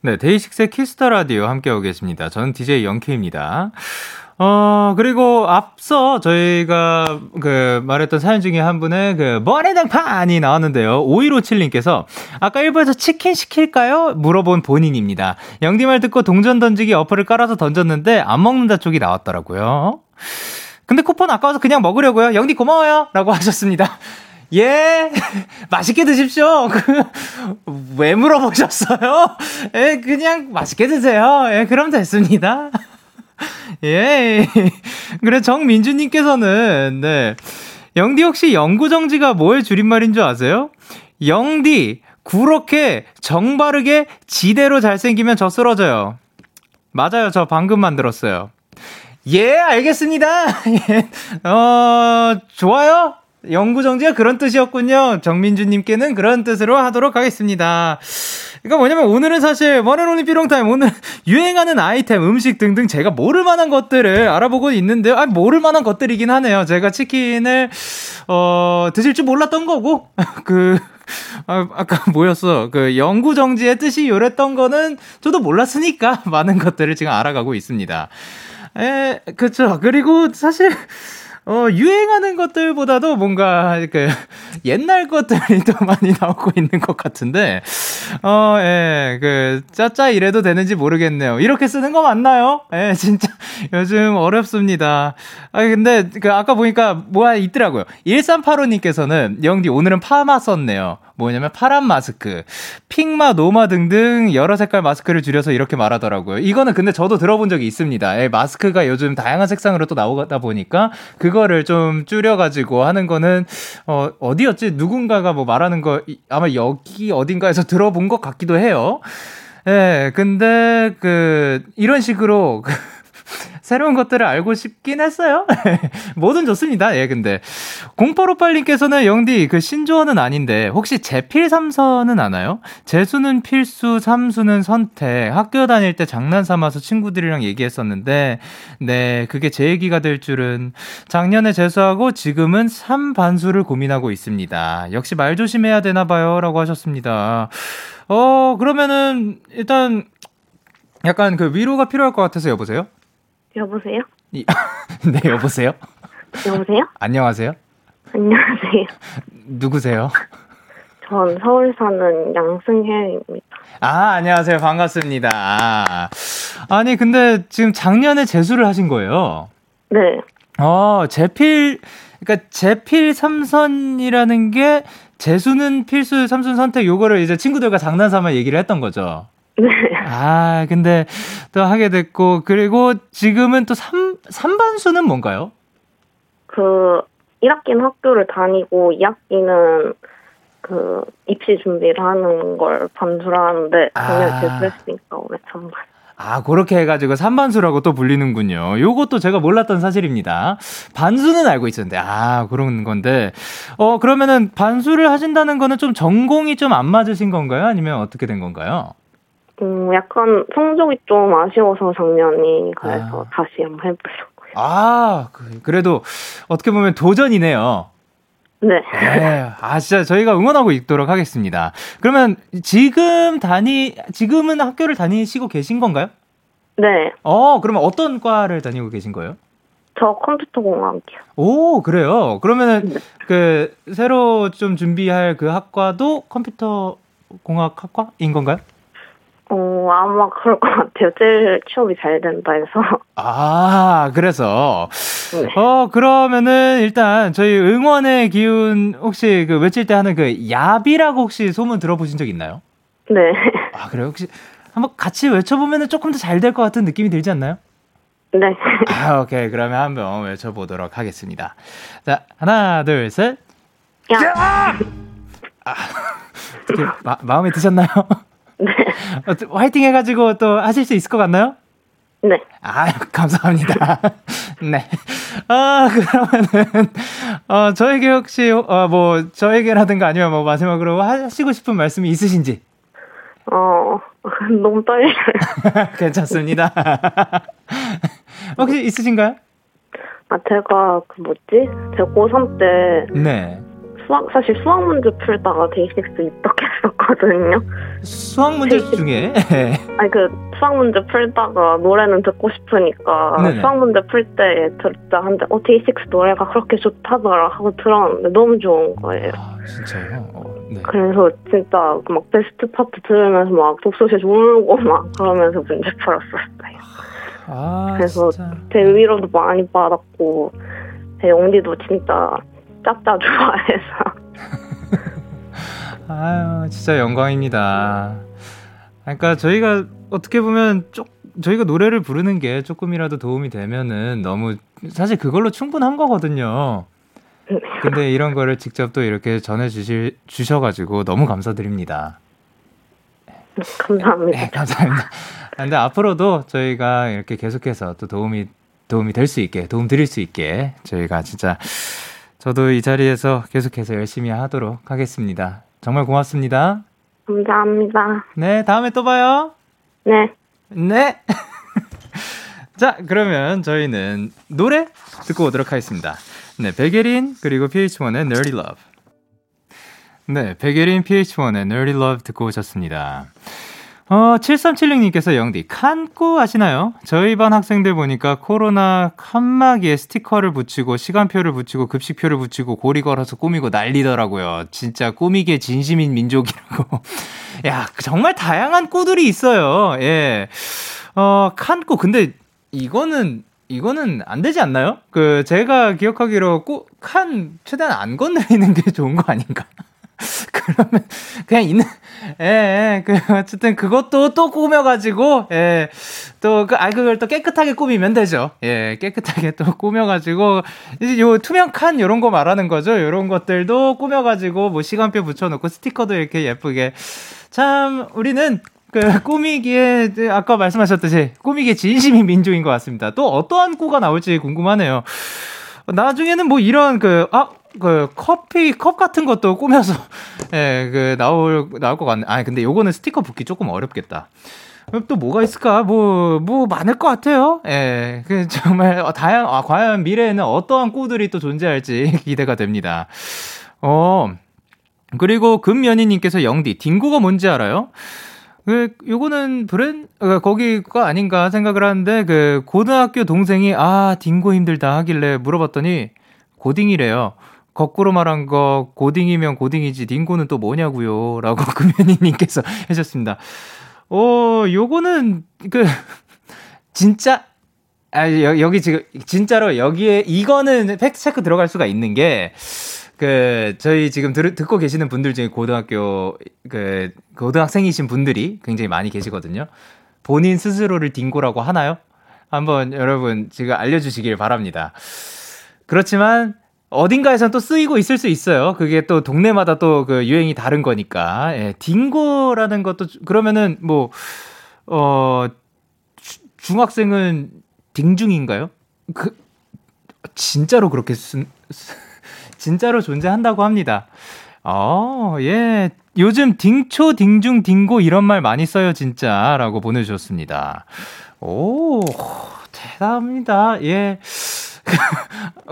[SPEAKER 1] 네, 데이식스의 키스 더 라디오 함께하고 계십니다. 저는 DJ 영케입니다. 어, 그리고 앞서 저희가 그 말했던 사연 중에 한 분의 그 머리등판이 나왔는데요. 5157님께서 아까 1부에서 치킨 시킬까요? 물어본 본인입니다. 영디 말 듣고 동전 던지기 어플을 깔아서 던졌는데 안 먹는다 쪽이 나왔더라고요. 근데 쿠폰 아까워서 그냥 먹으려고요. 영디 고마워요. 라고 하셨습니다. 예, 맛있게 드십시오. 그, 왜 물어보셨어요? 예, 그냥 맛있게 드세요. 예, 그럼 됐습니다. 예. 그래, 정민주님께서는, 네. 영디 혹시 영구정지가 뭐의 줄임말인 줄 아세요? 영디, 구렇게 정바르게 지대로 잘생기면 저 쓰러져요. 맞아요. 저 방금 만들었어요. 예, 알겠습니다. 예. 어, 좋아요. 영구 정지가 그런 뜻이었군요. 정민주님께는 그런 뜻으로 하도록 하겠습니다. 그러니까 뭐냐면 오늘은 사실 원앤온리 삐롱타임 오늘 유행하는 아이템, 음식 등등 제가 모를 만한 것들을 알아보고 있는데요. 아, 모를 만한 것들이긴 하네요. 제가 치킨을 어, 드실 줄 몰랐던 거고 그 아, 아까 뭐였어? 그 영구 정지의 뜻이 요랬던 거는 저도 몰랐으니까 많은 것들을 지금 알아가고 있습니다. 에, 그쵸. 그리고 사실 어, 유행하는 것들보다도 뭔가, 그, 옛날 것들이 더 많이 나오고 있는 것 같은데, 어, 예, 그, 짜짜 이래도 되는지 모르겠네요. 이렇게 쓰는 거 맞나요? 예, 진짜, 요즘 어렵습니다. 아, 근데, 그, 아까 보니까 뭐가 있더라고요. 1385님께서는, 영디, 오늘은 파마 썼네요. 뭐냐면 파란 마스크, 핑마, 노마 등등 여러 색깔 마스크를 줄여서 이렇게 말하더라고요. 이거는 근데 저도 들어본 적이 있습니다. 예, 마스크가 요즘 다양한 색상으로 또 나오다 보니까 그거 를 좀 줄여가지고 하는 거는 어, 어디였지? 누군가가 뭐 말하는 거 아마 여기 어딘가에서 들어본 것 같기도 해요. 예, 근데 그 이런 식으로 새로운 것들을 알고 싶긴 했어요. 뭐든 좋습니다. 예, 근데. 0858님께서는 영디, 그 신조어는 아닌데, 혹시 제필 삼선은 아나요? 재수는 필수, 삼수는 선택. 학교 다닐 때 장난 삼아서 친구들이랑 얘기했었는데, 네, 그게 제 얘기가 될 줄은. 작년에 재수하고 지금은 3반수를 고민하고 있습니다. 역시 말 조심해야 되나봐요. 라고 하셨습니다. 어, 그러면은, 일단, 약간 그 위로가 필요할 것 같아서 여보세요?
[SPEAKER 3] 여보세요?
[SPEAKER 1] 이, 네, 여보세요?
[SPEAKER 3] 여보세요?
[SPEAKER 1] 안녕하세요?
[SPEAKER 3] 안녕하세요.
[SPEAKER 1] 누구세요?
[SPEAKER 3] 전 서울 사는 양승혜입니다.
[SPEAKER 1] 아, 안녕하세요. 반갑습니다. 아, 아니, 근데 지금 작년에 재수를 하신 거예요?
[SPEAKER 3] 네.
[SPEAKER 1] 어, 재필, 그러니까 재필 삼선이라는 게 재수는 필수 삼순 선택 요거를 이제 친구들과 장난삼아 얘기를 했던 거죠.
[SPEAKER 3] 네.
[SPEAKER 1] 아, 근데 또 하게 됐고 그리고 지금은 또 3, 3반수는 뭔가요?
[SPEAKER 3] 그 1학기는 학교를 다니고 2학기는 그 입시 준비를 하는 걸 반수를 하는데 작년
[SPEAKER 1] 아.
[SPEAKER 3] 재수했으니까 올해 참반.
[SPEAKER 1] 아, 그렇게 해가지고 3반수라고 또 불리는군요. 요것도 제가 몰랐던 사실입니다. 반수는 알고 있었는데, 아, 그런 건데. 어, 그러면은 반수를 하신다는 거는 좀 전공이 좀 안 맞으신 건가요? 아니면 어떻게 된 건가요?
[SPEAKER 3] 음, 약간 성적이 좀 아쉬워서 작년이 그래서
[SPEAKER 1] 아.
[SPEAKER 3] 다시 한번 해보려고요.
[SPEAKER 1] 아, 그- 그래도 어떻게 보면 도전이네요.
[SPEAKER 3] 네.
[SPEAKER 1] 네, 아, 진짜 저희가 응원하고 있도록 하겠습니다. 그러면 지금 다니, 지금은 학교를 다니시고 계신 건가요?
[SPEAKER 3] 네.
[SPEAKER 1] 어, 그러면 어떤 과를 다니고 계신 거예요?
[SPEAKER 3] 저 컴퓨터 공학이요.
[SPEAKER 1] 오, 그래요. 그러면은
[SPEAKER 3] 네.
[SPEAKER 1] 그 새로 좀 준비할 그 학과도 컴퓨터 공학 학과인 건가요?
[SPEAKER 3] 어, 아마 그럴 것 같아요. 제일 취업이 잘 된다 해서.
[SPEAKER 1] 아, 그래서.
[SPEAKER 3] 네.
[SPEAKER 1] 어, 그러면은 일단 저희 응원의 기운 혹시 그 외칠 때 하는 그 야비라고 혹시 소문 들어보신 적 있나요?
[SPEAKER 3] 네.
[SPEAKER 1] 아, 그래요? 혹시 한번 같이 외쳐보면은 조금 더 잘 될 것 같은 느낌이 들지 않나요?
[SPEAKER 3] 네.
[SPEAKER 1] 아, 오케이. 그러면 한번 외쳐보도록 하겠습니다. 자, 하나, 둘, 셋.
[SPEAKER 3] 야!
[SPEAKER 1] 어떻게 마, 마음에 드셨나요?
[SPEAKER 3] 네.
[SPEAKER 1] 어, 화이팅 해가지고 또 하실 수 있을 것 같나요?
[SPEAKER 3] 네.
[SPEAKER 1] 아, 감사합니다. 네. 아, 그러면은, 어, 저에게 혹시, 어, 뭐, 저에게라든가 아니면 뭐, 마지막으로 하시고 싶은 말씀이 있으신지?
[SPEAKER 3] 어, 너무 떨려요.
[SPEAKER 1] 괜찮습니다. 혹시 있으신가요?
[SPEAKER 3] 아, 제가, 그 뭐지? 제가 고3 때
[SPEAKER 1] 네.
[SPEAKER 3] 수학, 사실 수학 문제 풀다가 데이식스 입덕했었거든요.
[SPEAKER 1] 수학 문제 중에,
[SPEAKER 3] 아니, 그 수학 문제 풀다가 노래는 듣고 싶으니까
[SPEAKER 1] 네네.
[SPEAKER 3] 수학 문제 풀 때 듣자 한데, 어, 데이식스 노래가 그렇게 좋다더라 하고 들었는데 너무 좋은 거예요.
[SPEAKER 1] 아, 진짜요? 어, 네.
[SPEAKER 3] 그래서 진짜 그막 베스트 파트 들으면서 막 독서실에서 울고 막 그러면서 문제 풀었었어요.
[SPEAKER 1] 아,
[SPEAKER 3] 그래서
[SPEAKER 1] 진짜.
[SPEAKER 3] 제 위로도 많이 받았고 제 영디도 진짜 짜짜 좋아해서
[SPEAKER 1] 아유, 진짜 영광입니다. 그러니까 저희가 어떻게 보면 쪽 저희가 노래를 부르는 게 조금이라도 도움이 되면은 너무 사실 그걸로 충분한 거거든요. 근데 이런 거를 직접 또 이렇게 전해 주실 주셔 가지고 너무 감사드립니다.
[SPEAKER 3] 감사합니다.
[SPEAKER 1] 네, 감사합니다. 근데 앞으로도 저희가 이렇게 계속해서 또 도움이 도움이 될 수 있게 도움 드릴 수 있게 저희가 진짜 저도 이 자리에서 계속해서 열심히 하도록 하겠습니다. 정말 고맙습니다.
[SPEAKER 3] 감사합니다.
[SPEAKER 1] 네, 다음에 또 봐요.
[SPEAKER 3] 네.
[SPEAKER 1] 네. 자, 그러면 저희는 노래 듣고 오도록 하겠습니다. 네, 백예린 그리고 PH1의 Nerdy Love. 네, 백예린 PH1의 Nerdy Love 듣고 오셨습니다. 어, 7376님께서 영디, 칸꾸 아시나요? 저희 반 학생들 보니까 코로나 칸막이에 스티커를 붙이고 시간표를 붙이고 급식표를 붙이고 고리 걸어서 꾸미고 난리더라고요. 진짜 꾸미기에 진심인 민족이라고. 야, 정말 다양한 꾸들이 있어요. 예. 어, 칸꾸. 근데 이거는, 이거는 안 되지 않나요? 그, 제가 기억하기로 꾸, 칸, 최대한 안 건드리는 게 좋은 거 아닌가? 그러면 그냥 있는 예, 예, 그 어쨌든 그것도 또 꾸며가지고 예, 또그 아 그걸 또 깨끗하게 꾸미면 되죠. 예, 깨끗하게 또 꾸며가지고 이제 요 투명 칸 요런 거 말하는 거죠. 요런 것들도 꾸며가지고 뭐 시간표 붙여놓고 스티커도 이렇게 예쁘게 참 우리는 그 꾸미기에 아까 말씀하셨듯이 꾸미기에 진심인 민족인 것 같습니다. 또 어떠한 꾸가 나올지 궁금하네요. 나중에는 뭐 이런 그, 아, 그 커피 컵 같은 것도 꾸며서 예, 그 나올 나올 것 같네. 아, 근데 요거는 스티커 붙기 조금 어렵겠다. 그럼 또 뭐가 있을까? 뭐, 뭐 많을 것 같아요. 예, 그 정말 다양, 아, 과연 미래에는 어떠한 꾸들이 또 존재할지 기대가 됩니다. 어, 그리고 금연희님께서 영디, 딩고가 뭔지 알아요? 그, 요거는 브랜, 어, 거기가 아닌가 생각을 하는데, 그, 고등학교 동생이, 아, 딩고 힘들다 하길래 물어봤더니, 고딩이래요. 거꾸로 말한 거, 고딩이면 고딩이지, 딩고는 또 뭐냐고요 라고 금연희님께서 해주셨습니다. 어, 요거는, 그, 진짜, 아, 여, 여기 지금, 진짜로 여기에, 이거는 팩트 체크 들어갈 수가 있는 게, 그, 저희 지금 들, 듣고 계시는 분들 중에 고등학교, 그, 고등학생이신 분들이 굉장히 많이 계시거든요. 본인 스스로를 딩고라고 하나요? 한번 여러분 지금 알려주시길 바랍니다. 그렇지만, 어딘가에선 또 쓰이고 있을 수 있어요. 그게 또 동네마다 또 그 유행이 다른 거니까. 예, 딩고라는 것도, 그러면은 뭐, 어, 주- 중학생은 딩중인가요? 그, 진짜로 그렇게 쓴, 진짜로 존재한다고 합니다. 어, 예. 요즘 딩초, 딩중, 딩고 이런 말 많이 써요, 진짜. 라고 보내주셨습니다. 오, 대단합니다. 예.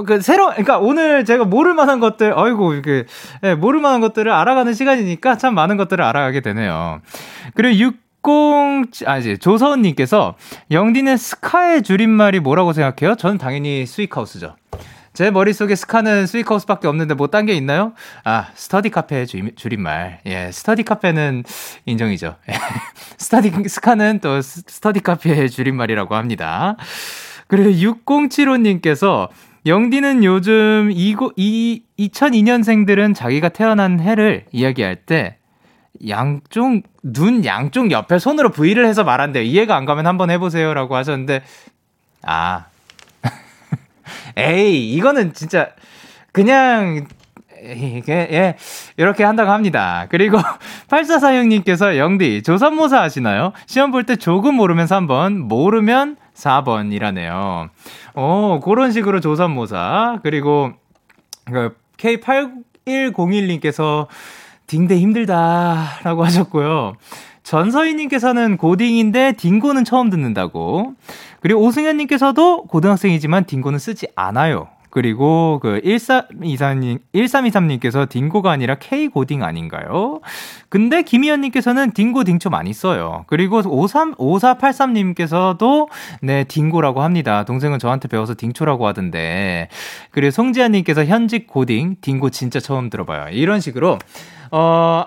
[SPEAKER 1] 그 새로 그러니까 오늘 제가 모를 만한 것들 아이고 이게 예, 모를 만한 것들을 알아가는 시간이니까 참 많은 것들을 알아가게 되네요. 그리고 60 아지 조서은 님께서 영디는 스카의 줄임말이 뭐라고 생각해요? 저는 당연히 Sweet Chaos죠. 제 머릿속에 스카는 Sweet Chaos밖에 없는데 뭐 딴 게 있나요? 아, 스터디 카페 줄, 줄임말. 예, 스터디 카페는 인정이죠. 스터디, 스카는 또 스터디 카페의 줄임말이라고 합니다. 그리고 6075님께서 영디는 요즘 이고, 이, 2002년생들은 자기가 태어난 해를 이야기할 때 양쪽, 눈 양쪽 옆에 손으로 V를 해서 말한대요. 이해가 안 가면 한번 해보세요. 라고 하셨는데, 아. 에이, 이거는 진짜, 그냥, 이게, 예, 이렇게 한다고 합니다. 그리고 8446님께서 영디, 조선모사 하시나요? 시험 볼 때 조금 모르면 3번, 모르면 4번이라네요. 어, 그런 식으로 조선모사. 그리고, 그, K8101님께서 딩대 힘들다. 라고 하셨고요. 전서희님께서는 고딩인데 딩고는 처음 듣는다고. 그리고 오승현님께서도 고등학생이지만 딩고는 쓰지 않아요. 그리고 그 1324님, 1323님께서 딩고가 아니라 K 고딩 아닌가요? 근데 김희연님께서는 딩고 딩초 많이 써요. 그리고 53, 5483님께서도 네, 딩고라고 합니다. 동생은 저한테 배워서 딩초라고 하던데. 그리고 송지아님께서 현직 고딩, 딩고 진짜 처음 들어봐요. 이런 식으로, 어,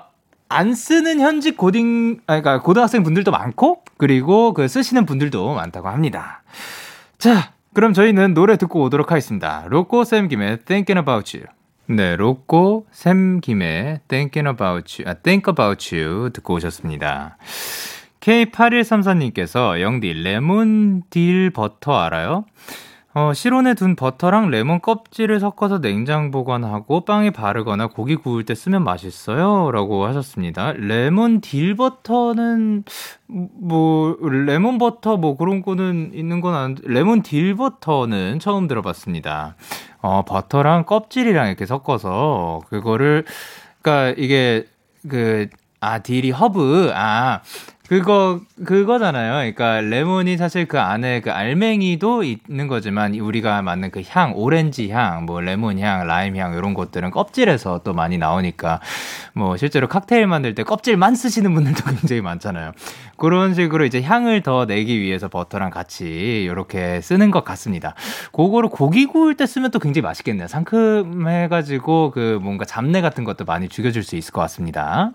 [SPEAKER 1] 안 쓰는 현직 고딩, 아, 그러니까 고등학생 분들도 많고, 그리고 그 쓰시는 분들도 많다고 합니다. 자, 그럼 저희는 노래 듣고 오도록 하겠습니다. 로꼬 샘 김의 Thinking About You. 네, 로꼬 샘 김의 Thinking About You, 아, Think About You 듣고 오셨습니다. K8134님께서 영디 레몬 딜 버터 알아요? 어, 실온에 둔 버터랑 레몬 껍질을 섞어서 냉장 보관하고 빵에 바르거나 고기 구울 때 쓰면 맛있어요. 라고 하셨습니다. 레몬 딜 버터는, 뭐, 레몬 버터 뭐 그런 거는 있는 건 아닌데, 레몬 딜 버터는 처음 들어봤습니다. 어, 버터랑 껍질이랑 이렇게 섞어서, 그거를, 그니까 이게, 그, 아, 딜이 허브, 아, 그거 그거잖아요. 그러니까 레몬이 사실 그 안에 그 알맹이도 있는 거지만 우리가 맞는 그 향, 오렌지 향, 뭐 레몬 향, 라임 향 이런 것들은 껍질에서 또 많이 나오니까 뭐 실제로 칵테일 만들 때 껍질만 쓰시는 분들도 굉장히 많잖아요. 그런 식으로 이제 향을 더 내기 위해서 버터랑 같이 이렇게 쓰는 것 같습니다. 그거를 고기 구울 때 쓰면 또 굉장히 맛있겠네요. 상큼해가지고 그 뭔가 잡내 같은 것도 많이 죽여줄 수 있을 것 같습니다.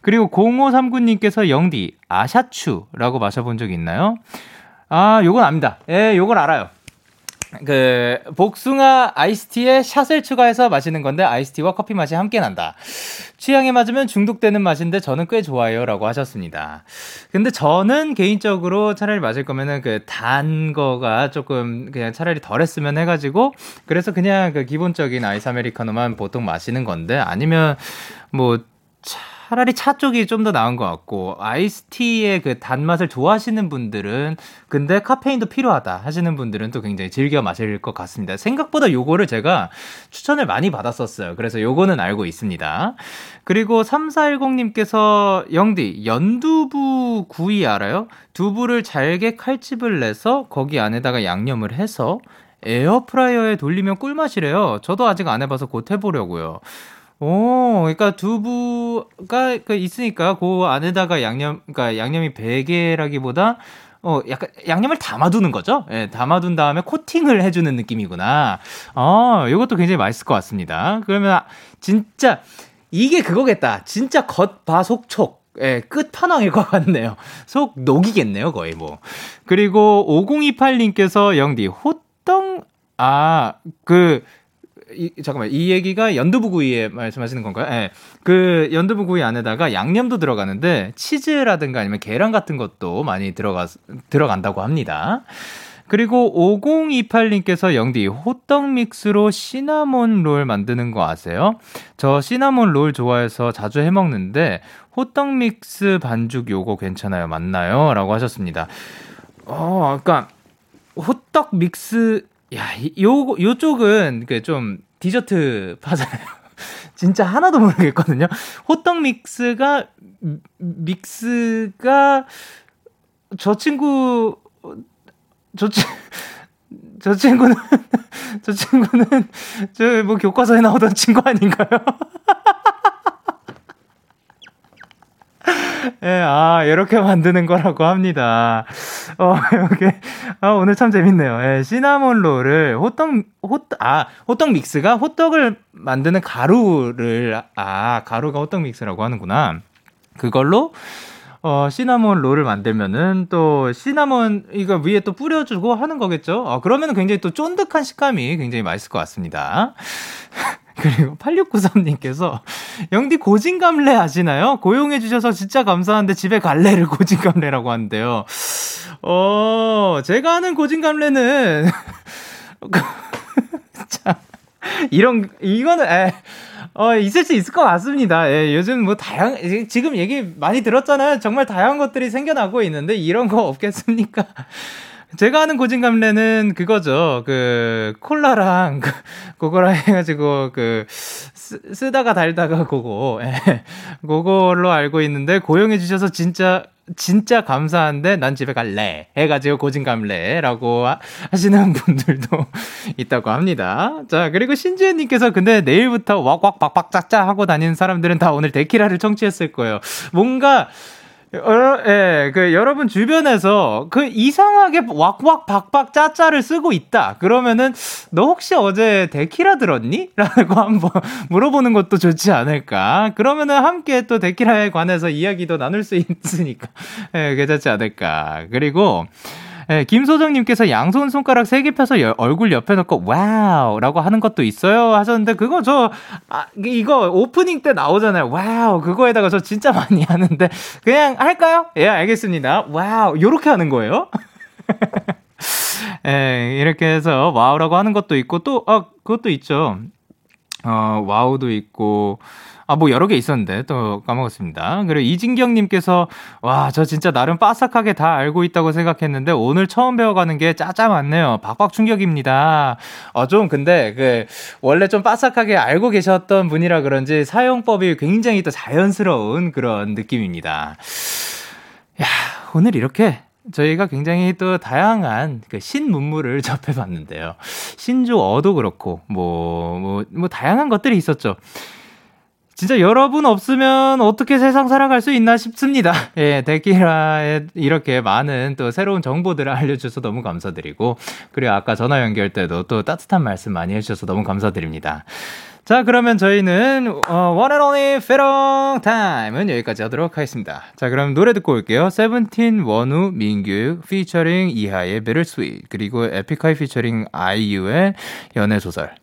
[SPEAKER 1] 그리고 0539님께서 영디, 아샤추라고 마셔본 적 있나요? 아, 요건 압니다. 예, 요건 알아요. 그 복숭아 아이스티에 샷을 추가해서 마시는 건데 아이스티와 커피 맛이 함께 난다. 취향에 맞으면 중독되는 맛인데 저는 꽤 좋아요라고 하셨습니다. 근데 저는 개인적으로 차라리 마실 거면은 그 단 거가 조금 그냥 차라리 덜 했으면 해 가지고 그래서 그냥 그 기본적인 아이스 아메리카노만 보통 마시는 건데 아니면 뭐 차 라리 차 쪽이 좀 더 나은 것 같고 아이스티의 그 단맛을 좋아하시는 분들은 근데 카페인도 필요하다 하시는 분들은 또 굉장히 즐겨 마실 것 같습니다. 생각보다 요거를 제가 추천을 많이 받았었어요. 그래서 요거는 알고 있습니다. 그리고 3410님께서 영디 연두부 구이 알아요? 두부를 잘게 칼집을 내서 거기 안에다가 양념을 해서 에어프라이어에 돌리면 꿀맛이래요. 저도 아직 안 해봐서 곧 해보려고요. 오, 그러니까 두부가 그 있으니까 그 안에다가 양념, 그러니까 양념이 베개라기보다 어, 약간 양념을 담아두는 거죠? 예, 담아둔 다음에 코팅을 해주는 느낌이구나. 어, 이것도 굉장히 맛있을 것 같습니다. 그러면 진짜 이게 그거겠다. 진짜 겉바속촉. 예, 끝판왕일 것 같네요. 속 녹이겠네요, 거의 뭐. 그리고 5028님께서 영디, 호떡, 아, 그, 이, 잠깐만 이 얘기가 연두부구이에 말씀하시는 건가요? 예. 네. 그 연두부구이 안에다가 양념도 들어가는데 치즈라든가 아니면 계란 같은 것도 많이 들어가 들어간다고 합니다. 그리고 5028님께서 영디 호떡 믹스로 시나몬 롤 만드는 거 아세요? 저 시나몬 롤 좋아해서 자주 해 먹는데 호떡 믹스 반죽 요거 괜찮아요? 맞나요? 라고 하셨습니다. 어, 그러니까 호떡 믹스 야, 요, 요쪽은 그 좀 디저트 파잖아요. 진짜 하나도 모르겠거든요. 호떡 믹스가, 믹스가, 저 친구, 저, 친, 저 친구는, 저 친구는, 저 뭐 교과서에 나오던 친구 아닌가요? 예, 아, 이렇게 만드는 거라고 합니다. 어, 이렇게, 아, 오늘 참 재밌네요. 예, 시나몬 롤을 호떡, 호떡, 아, 호떡 믹스가 호떡을 만드는 가루를, 아, 가루가 호떡 믹스라고 하는구나. 그걸로, 어, 시나몬 롤을 만들면은 또 시나몬 이거 위에 또 뿌려주고 하는 거겠죠? 어, 그러면은 굉장히 또 쫀득한 식감이 굉장히 맛있을 것 같습니다. 그리고 8693님께서 영디 고진감래 아시나요? 고용해 주셔서 진짜 감사한데 집에 갈래를 고진감래라고 하는데요. 어, 제가 아는 고진감래는 참 이런 이거는 에 어, 있을 수 있을 것 같습니다. 예, 요즘 뭐 다양, 지금 얘기 많이 들었잖아요. 정말 다양한 것들이 생겨나고 있는데 이런 거 없겠습니까? 제가 아는 고진감래는 그거죠. 그, 콜라랑, 그, 그거랑 해가지고, 그, 쓰, 다가 달다가 그거, 예. 그걸로 알고 있는데, 고용해 주셔서 진짜, 진짜 감사한데, 난 집에 갈래. 해가지고 고진감래라고 하시는 분들도 있다고 합니다. 자, 그리고 신지혜님께서 근데 내일부터 왁왁 박박 짝짝 하고 다니는 사람들은 다 오늘 데키라를 청취했을 거예요. 뭔가, 어, 예, 그 여러분 주변에서 그 이상하게 왁왁 박박 짜짜를 쓰고 있다. 그러면은 너 혹시 어제 데키라 들었니? 라고 한번 물어보는 것도 좋지 않을까. 그러면은 함께 또 데키라에 관해서 이야기도 나눌 수 있으니까 예, 괜찮지 않을까. 그리고 네, 김소정님께서 양손 손가락 세 개 펴서 여, 얼굴 옆에 놓고 wow라고 하는 것도 있어요 하셨는데 그거 저 아, 이거 오프닝 때 나오잖아요. wow 그거에다가 저 진짜 많이 하는데 그냥 할까요? 예 알겠습니다. wow 요렇게 하는 거예요. 예, 이렇게 해서 와우라고 하는 것도 있고 또 아, 그것도 있죠. 어, 와우도 있고 아, 뭐 여러 개 있었는데 또 까먹었습니다. 그리고 이진경님께서 와, 저 진짜 나름 빠삭하게 다 알고 있다고 생각했는데 오늘 처음 배워가는 게 짜짜 많네요. 박박 충격입니다. 어, 좀 근데 그 원래 좀 빠삭하게 알고 계셨던 분이라 그런지 사용법이 굉장히 또 자연스러운 그런 느낌입니다. 야, 오늘 이렇게 저희가 굉장히 또 다양한 그 신문물을 접해봤는데요. 신조어도 그렇고, 뭐, 뭐, 뭐, 다양한 것들이 있었죠. 진짜 여러분 없으면 어떻게 세상 살아갈 수 있나 싶습니다. 예, 데키라에 이렇게 많은 또 새로운 정보들을 알려주셔서 너무 감사드리고, 그리고 아까 전화 연결 때도 또 따뜻한 말씀 많이 해주셔서 너무 감사드립니다. 자, 그러면 저희는, 어, One and Only 페롱 타임은 여기까지 하도록 하겠습니다. 자, 그럼 노래 듣고 올게요. 세븐틴, 원우, 민규, 피처링 이하이의 Bittersweet, 그리고 에픽하이 피처링 아이유의 연애소설.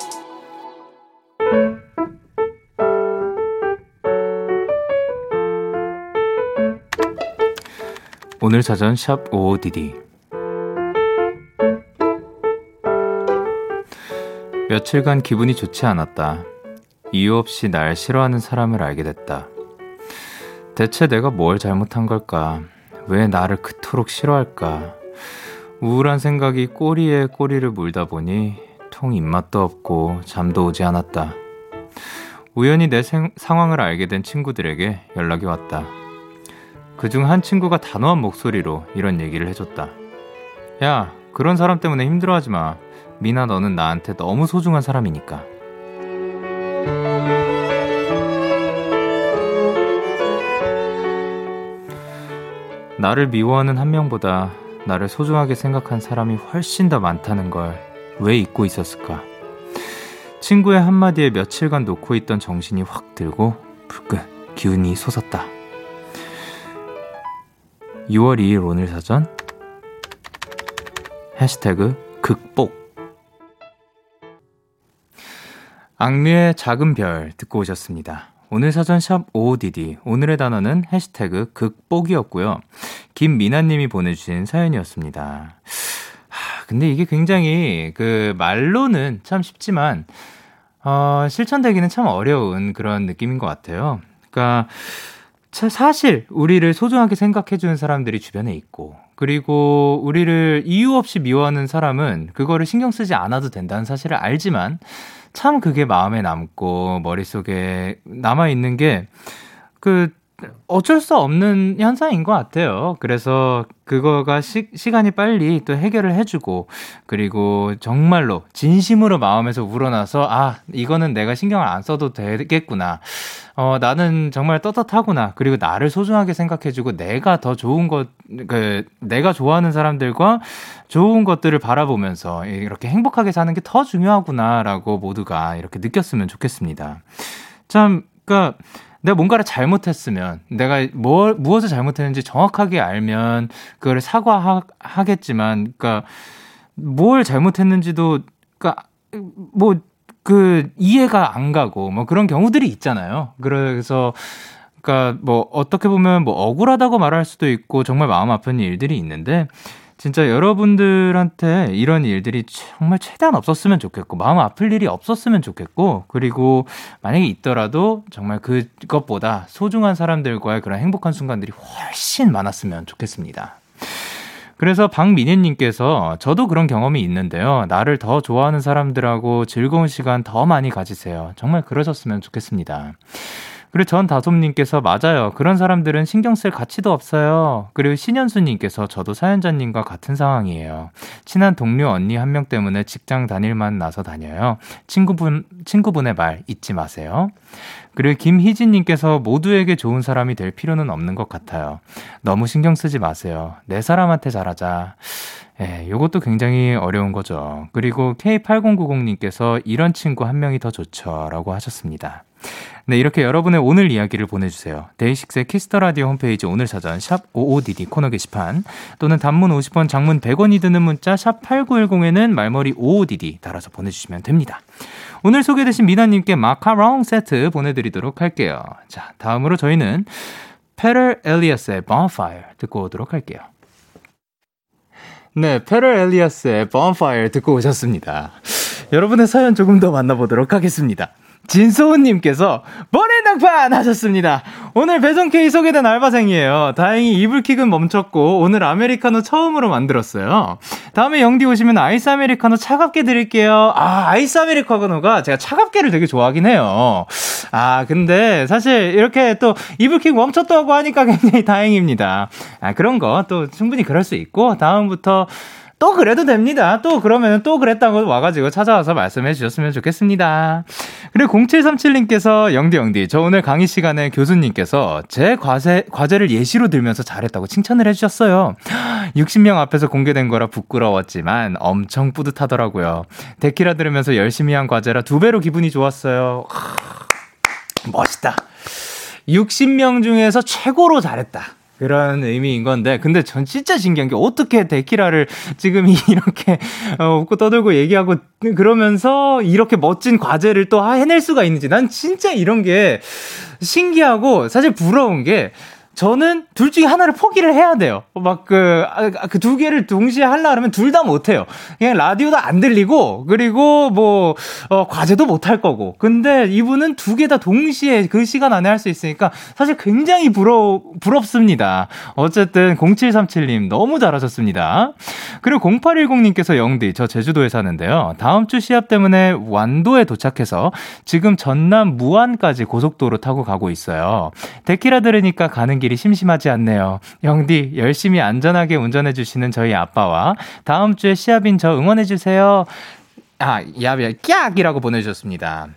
[SPEAKER 1] 오늘 사전 샵 55DD 며칠간 기분이 좋지 않았다. 이유 없이 날 싫어하는 사람을 알게 됐다. 대체 내가 뭘 잘못한 걸까? 왜 나를 그토록 싫어할까? 우울한 생각이 꼬리에 꼬리를 물다 보니 통 입맛도 없고 잠도 오지 않았다. 우연히 내 생, 상황을 알게 된 친구들에게 연락이 왔다. 그중 한 친구가 단호한 목소리로 이런 얘기를 해줬다. 야, 그런 사람 때문에 힘들어하지 마. 미나 너는 나한테 너무 소중한 사람이니까. 나를 미워하는 한 명보다 나를 소중하게 생각한 사람이 훨씬 더 많다는 걸 왜 잊고 있었을까? 친구의 한마디에 며칠간 놓고 있던 정신이 확 들고 불끈 기운이 솟았다. 6월 2일 오늘 사전 해시태그 극복 악뮤의 작은 별 듣고 오셨습니다. 오늘 사전 샵 OODD 오늘의 단어는 해시태그 극복이었고요. 김미나님이 보내주신 사연이었습니다. 하, 근데 이게 굉장히 그 말로는 참 쉽지만 어, 실천되기는 참 어려운 그런 느낌인 것 같아요. 그러니까 차- 사실 우리를 소중하게 생각해주는 사람들이 주변에 있고, 그리고 우리를 이유 없이 미워하는 사람은 그거를 신경 쓰지 않아도 된다는 사실을 알지만, 참 그게 마음에 남고, 머릿속에 남아있는 게, 그, 어쩔 수 없는 현상인 것 같아요. 그래서 그거가 시, 시간이 빨리 또 해결을 해주고, 그리고 정말로 진심으로 마음에서 우러나서, 아, 이거는 내가 신경을 안 써도 되겠구나. 어, 나는 정말 떳떳하구나. 그리고 나를 소중하게 생각해주고, 내가 더 좋은 것, 그, 내가 좋아하는 사람들과 좋은 것들을 바라보면서 이렇게 행복하게 사는 게 더 중요하구나라고 모두가 이렇게 느꼈으면 좋겠습니다. 참, 그니까, 내가 뭔가를 잘못했으면, 내가 뭘, 무엇을 잘못했는지 정확하게 알면, 그걸 사과하겠지만, 그니까, 뭘 잘못했는지도, 그니까, 뭐, 그, 이해가 안 가고, 뭐 그런 경우들이 있잖아요. 그래서, 그니까, 뭐, 어떻게 보면 뭐 억울하다고 말할 수도 있고, 정말 마음 아픈 일들이 있는데, 진짜 여러분들한테 이런 일들이 정말 최대한 없었으면 좋겠고, 마음 아플 일이 없었으면 좋겠고, 그리고 만약에 있더라도 정말 그것보다 소중한 사람들과의 그런 행복한 순간들이 훨씬 많았으면 좋겠습니다. 그래서 박민혜님께서 저도 그런 경험이 있는데요. 나를 더 좋아하는 사람들하고 즐거운 시간 더 많이 가지세요. 정말 그러셨으면 좋겠습니다. 그리고 전 다솜님께서 맞아요. 그런 사람들은 신경 쓸 가치도 없어요. 그리고 신현수님께서 저도 사연자님과 같은 상황이에요. 친한 동료 언니 한 명 때문에 직장 다닐만 나서 다녀요. 친구분, 친구분의 말 잊지 마세요. 그리고 김희진님께서 모두에게 좋은 사람이 될 필요는 없는 것 같아요. 너무 신경 쓰지 마세요. 내 사람한테 잘하자. 예, 요것도 굉장히 어려운 거죠. 그리고 K8090님께서 이런 친구 한 명이 더 좋죠. 라고 하셨습니다. 네, 이렇게 여러분의 오늘 이야기를 보내주세요. DAY6의 Kiss the Radio 홈페이지 오늘 사전 샵 55DD 코너 게시판 또는 단문 50원, 장문 100원이 드는 문자 샵 8910에는 말머리 55DD 달아서 보내주시면 됩니다. 오늘 소개되신 미나님께 마카롱 세트 보내드리도록 할게요. 자, 다음으로 저희는 Peder Elias의 Bonfire 듣고 오도록 할게요. 네, Peder Elias의 Bonfire 듣고 오셨습니다. 여러분의 사연 조금 더 만나보도록 하겠습니다. 진소은님께서 머리낭판 하셨습니다. 오늘 배송 K 소개된 알바생이에요. 다행히 이불킥은 멈췄고 오늘 아메리카노 처음으로 만들었어요. 다음에 영디 오시면 아이스 아메리카노 차갑게 드릴게요. 아 아이스 아메리카노가 제가 차갑게를 되게 좋아하긴 해요. 아 근데 사실 이렇게 또 이불킥 멈췄다고 하니까 굉장히 다행입니다. 아 그런 거 또 충분히 그럴 수 있고 다음부터 또 그래도 됩니다. 또 그러면 또 그랬다고 와가지고 찾아와서 말씀해 주셨으면 좋겠습니다. 그리고 0737님께서 영디 영디 저 오늘 강의 시간에 교수님께서 제 과제, 과제를 예시로 들면서 잘했다고 칭찬을 해주셨어요. 60명 앞에서 공개된 거라 부끄러웠지만 엄청 뿌듯하더라고요. 데키라 들으면서 열심히 한 과제라 두 배로 기분이 좋았어요. 멋있다. 60명 중에서 최고로 잘했다. 그런 의미인 건데, 근데 전 진짜 신기한 게 어떻게 데키라를 지금 이렇게 어, 웃고 떠들고 얘기하고 그러면서 이렇게 멋진 과제를 또 해낼 수가 있는지. 난 진짜 이런 게 신기하고 사실 부러운 게 저는 둘 중에 하나를 포기를 해야 돼요. 막 그, 그 두 개를 동시에 하려 그러면 둘 다 못해요. 그냥 라디오도 안 들리고, 그리고 뭐, 어, 과제도 못 할 거고. 근데 이분은 두 개 다 동시에 그 시간 안에 할 수 있으니까 사실 굉장히 부러, 부럽습니다. 어쨌든 0737님 너무 잘하셨습니다. 그리고 0810님께서 영디, 저 제주도에 사는데요. 다음 주 시합 때문에 완도에 도착해서 지금 전남 무안까지 고속도로 타고 가고 있어요. 데키라 들으니까 가는 길이 심심하지 않네요. 영디, 열심히 안전하게 운전해 주시는 저희 아빠와 다음 주에 시합인 저 응원해 주세요. 아, 야비야, 깍이라고 보내 주셨습니다.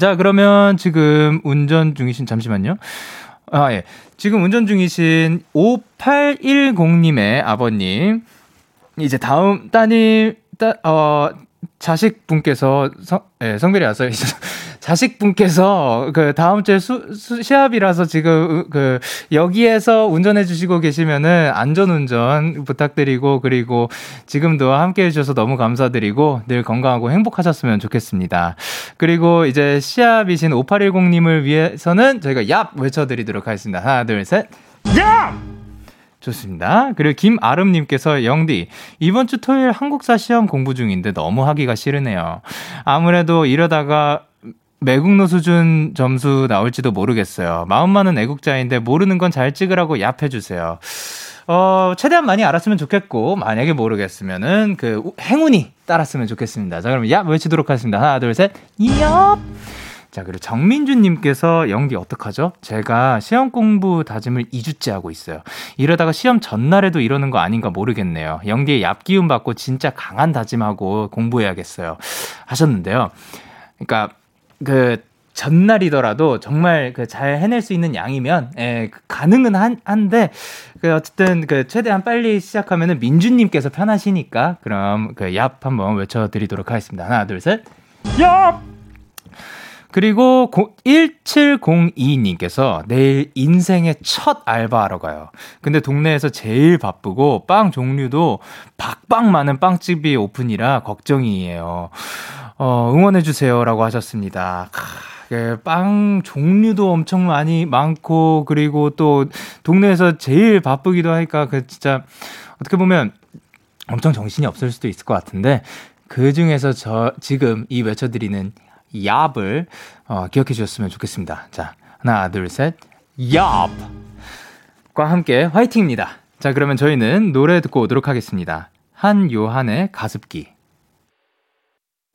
[SPEAKER 1] 자, 그러면 지금 운전 중이신, 잠시만요. 아, 예. 지금 운전 중이신 5810님의 아버님. 이제 다음 따님, 따, 어, 자식분께서 성, 예, 성별이 왔어요. 자식분께서 그 다음 주에 수, 수, 시합이라서 지금 그 여기에서 운전해 주시고 계시면은 안전 운전 부탁드리고 그리고 지금도 함께 해 주셔서 너무 감사드리고 늘 건강하고 행복하셨으면 좋겠습니다. 그리고 이제 시합이신 5810 님을 위해서는 저희가 얍 외쳐 드리도록 하겠습니다. 하나, 둘, 셋. 얍! 좋습니다. 그리고 김아름님께서 영디 이번 주 토요일 한국사 시험 공부 중인데 너무 하기가 싫으네요. 아무래도 이러다가 매국노 수준 점수 나올지도 모르겠어요. 마음 많은 애국자인데 모르는 건 잘 찍으라고 얍해주세요. 어, 최대한 많이 알았으면 좋겠고, 만약에 모르겠으면은 그 행운이 따랐으면 좋겠습니다. 자, 그럼 얍 외치도록 하겠습니다. 하나, 둘, 셋, 얍! 자, 그리고 정민주님께서 영디 어떡하죠? 제가 시험 공부 다짐을 2주째 하고 있어요. 이러다가 시험 전날에도 이러는 거 아닌가 모르겠네요. 영디의 얍기운 받고 진짜 강한 다짐하고 공부해야겠어요. 하셨는데요. 그러니까 그 전날이더라도 정말 그 잘 해낼 수 있는 양이면 예, 그 가능은 한, 한데 그 어쨌든 그 최대한 빨리 시작하면은 민주님께서 편하시니까 그럼 그 얍 한번 외쳐드리도록 하겠습니다. 하나 둘 셋. 얍. 그리고 1702님께서 내일 인생의 첫 알바하러 가요. 근데 동네에서 제일 바쁘고 빵 종류도 박빵 많은 빵집이 오픈이라 걱정이에요. 어, 응원해주세요라고 하셨습니다. 예, 빵 종류도 엄청 많이 많고, 그리고 또 동네에서 제일 바쁘기도 하니까, 그 진짜, 어떻게 보면 엄청 정신이 없을 수도 있을 것 같은데, 그 중에서 저, 지금 이 외쳐드리는 얍을, 어, 기억해 주셨으면 좋겠습니다. 자, 하나, 둘, 셋, 얍! 과 함께 화이팅입니다. 자, 그러면 저희는 노래 듣고 오도록 하겠습니다. 한 요한의 가습기.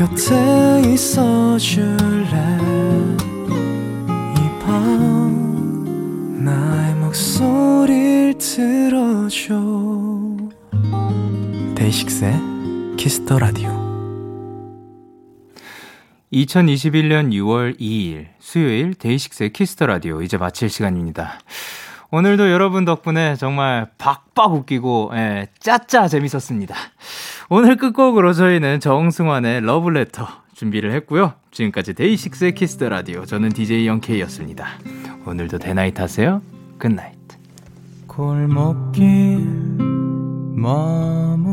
[SPEAKER 6] 곁에 있어 줄래? 이 밤 나의 목소리를 들어줘. DAY6의 Kiss the Radio
[SPEAKER 1] 2021년 6월 2일 수요일 DAY6의 Kiss the Radio 이제 마칠 시간입니다. 오늘도 여러분 덕분에 정말 박박 웃기고 예, 짜짜 재밌었습니다. 오늘 끝곡으로 저희는 정승환의 러브레터 준비를 했고요. 지금까지 DAY6의 Kiss the Radio 저는 DJ Young K였습니다. 오늘도 대나잇 하세요. Good night.
[SPEAKER 6] 골목길 머뭇하던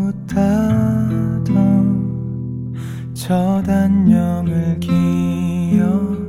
[SPEAKER 6] 저 단령을 기억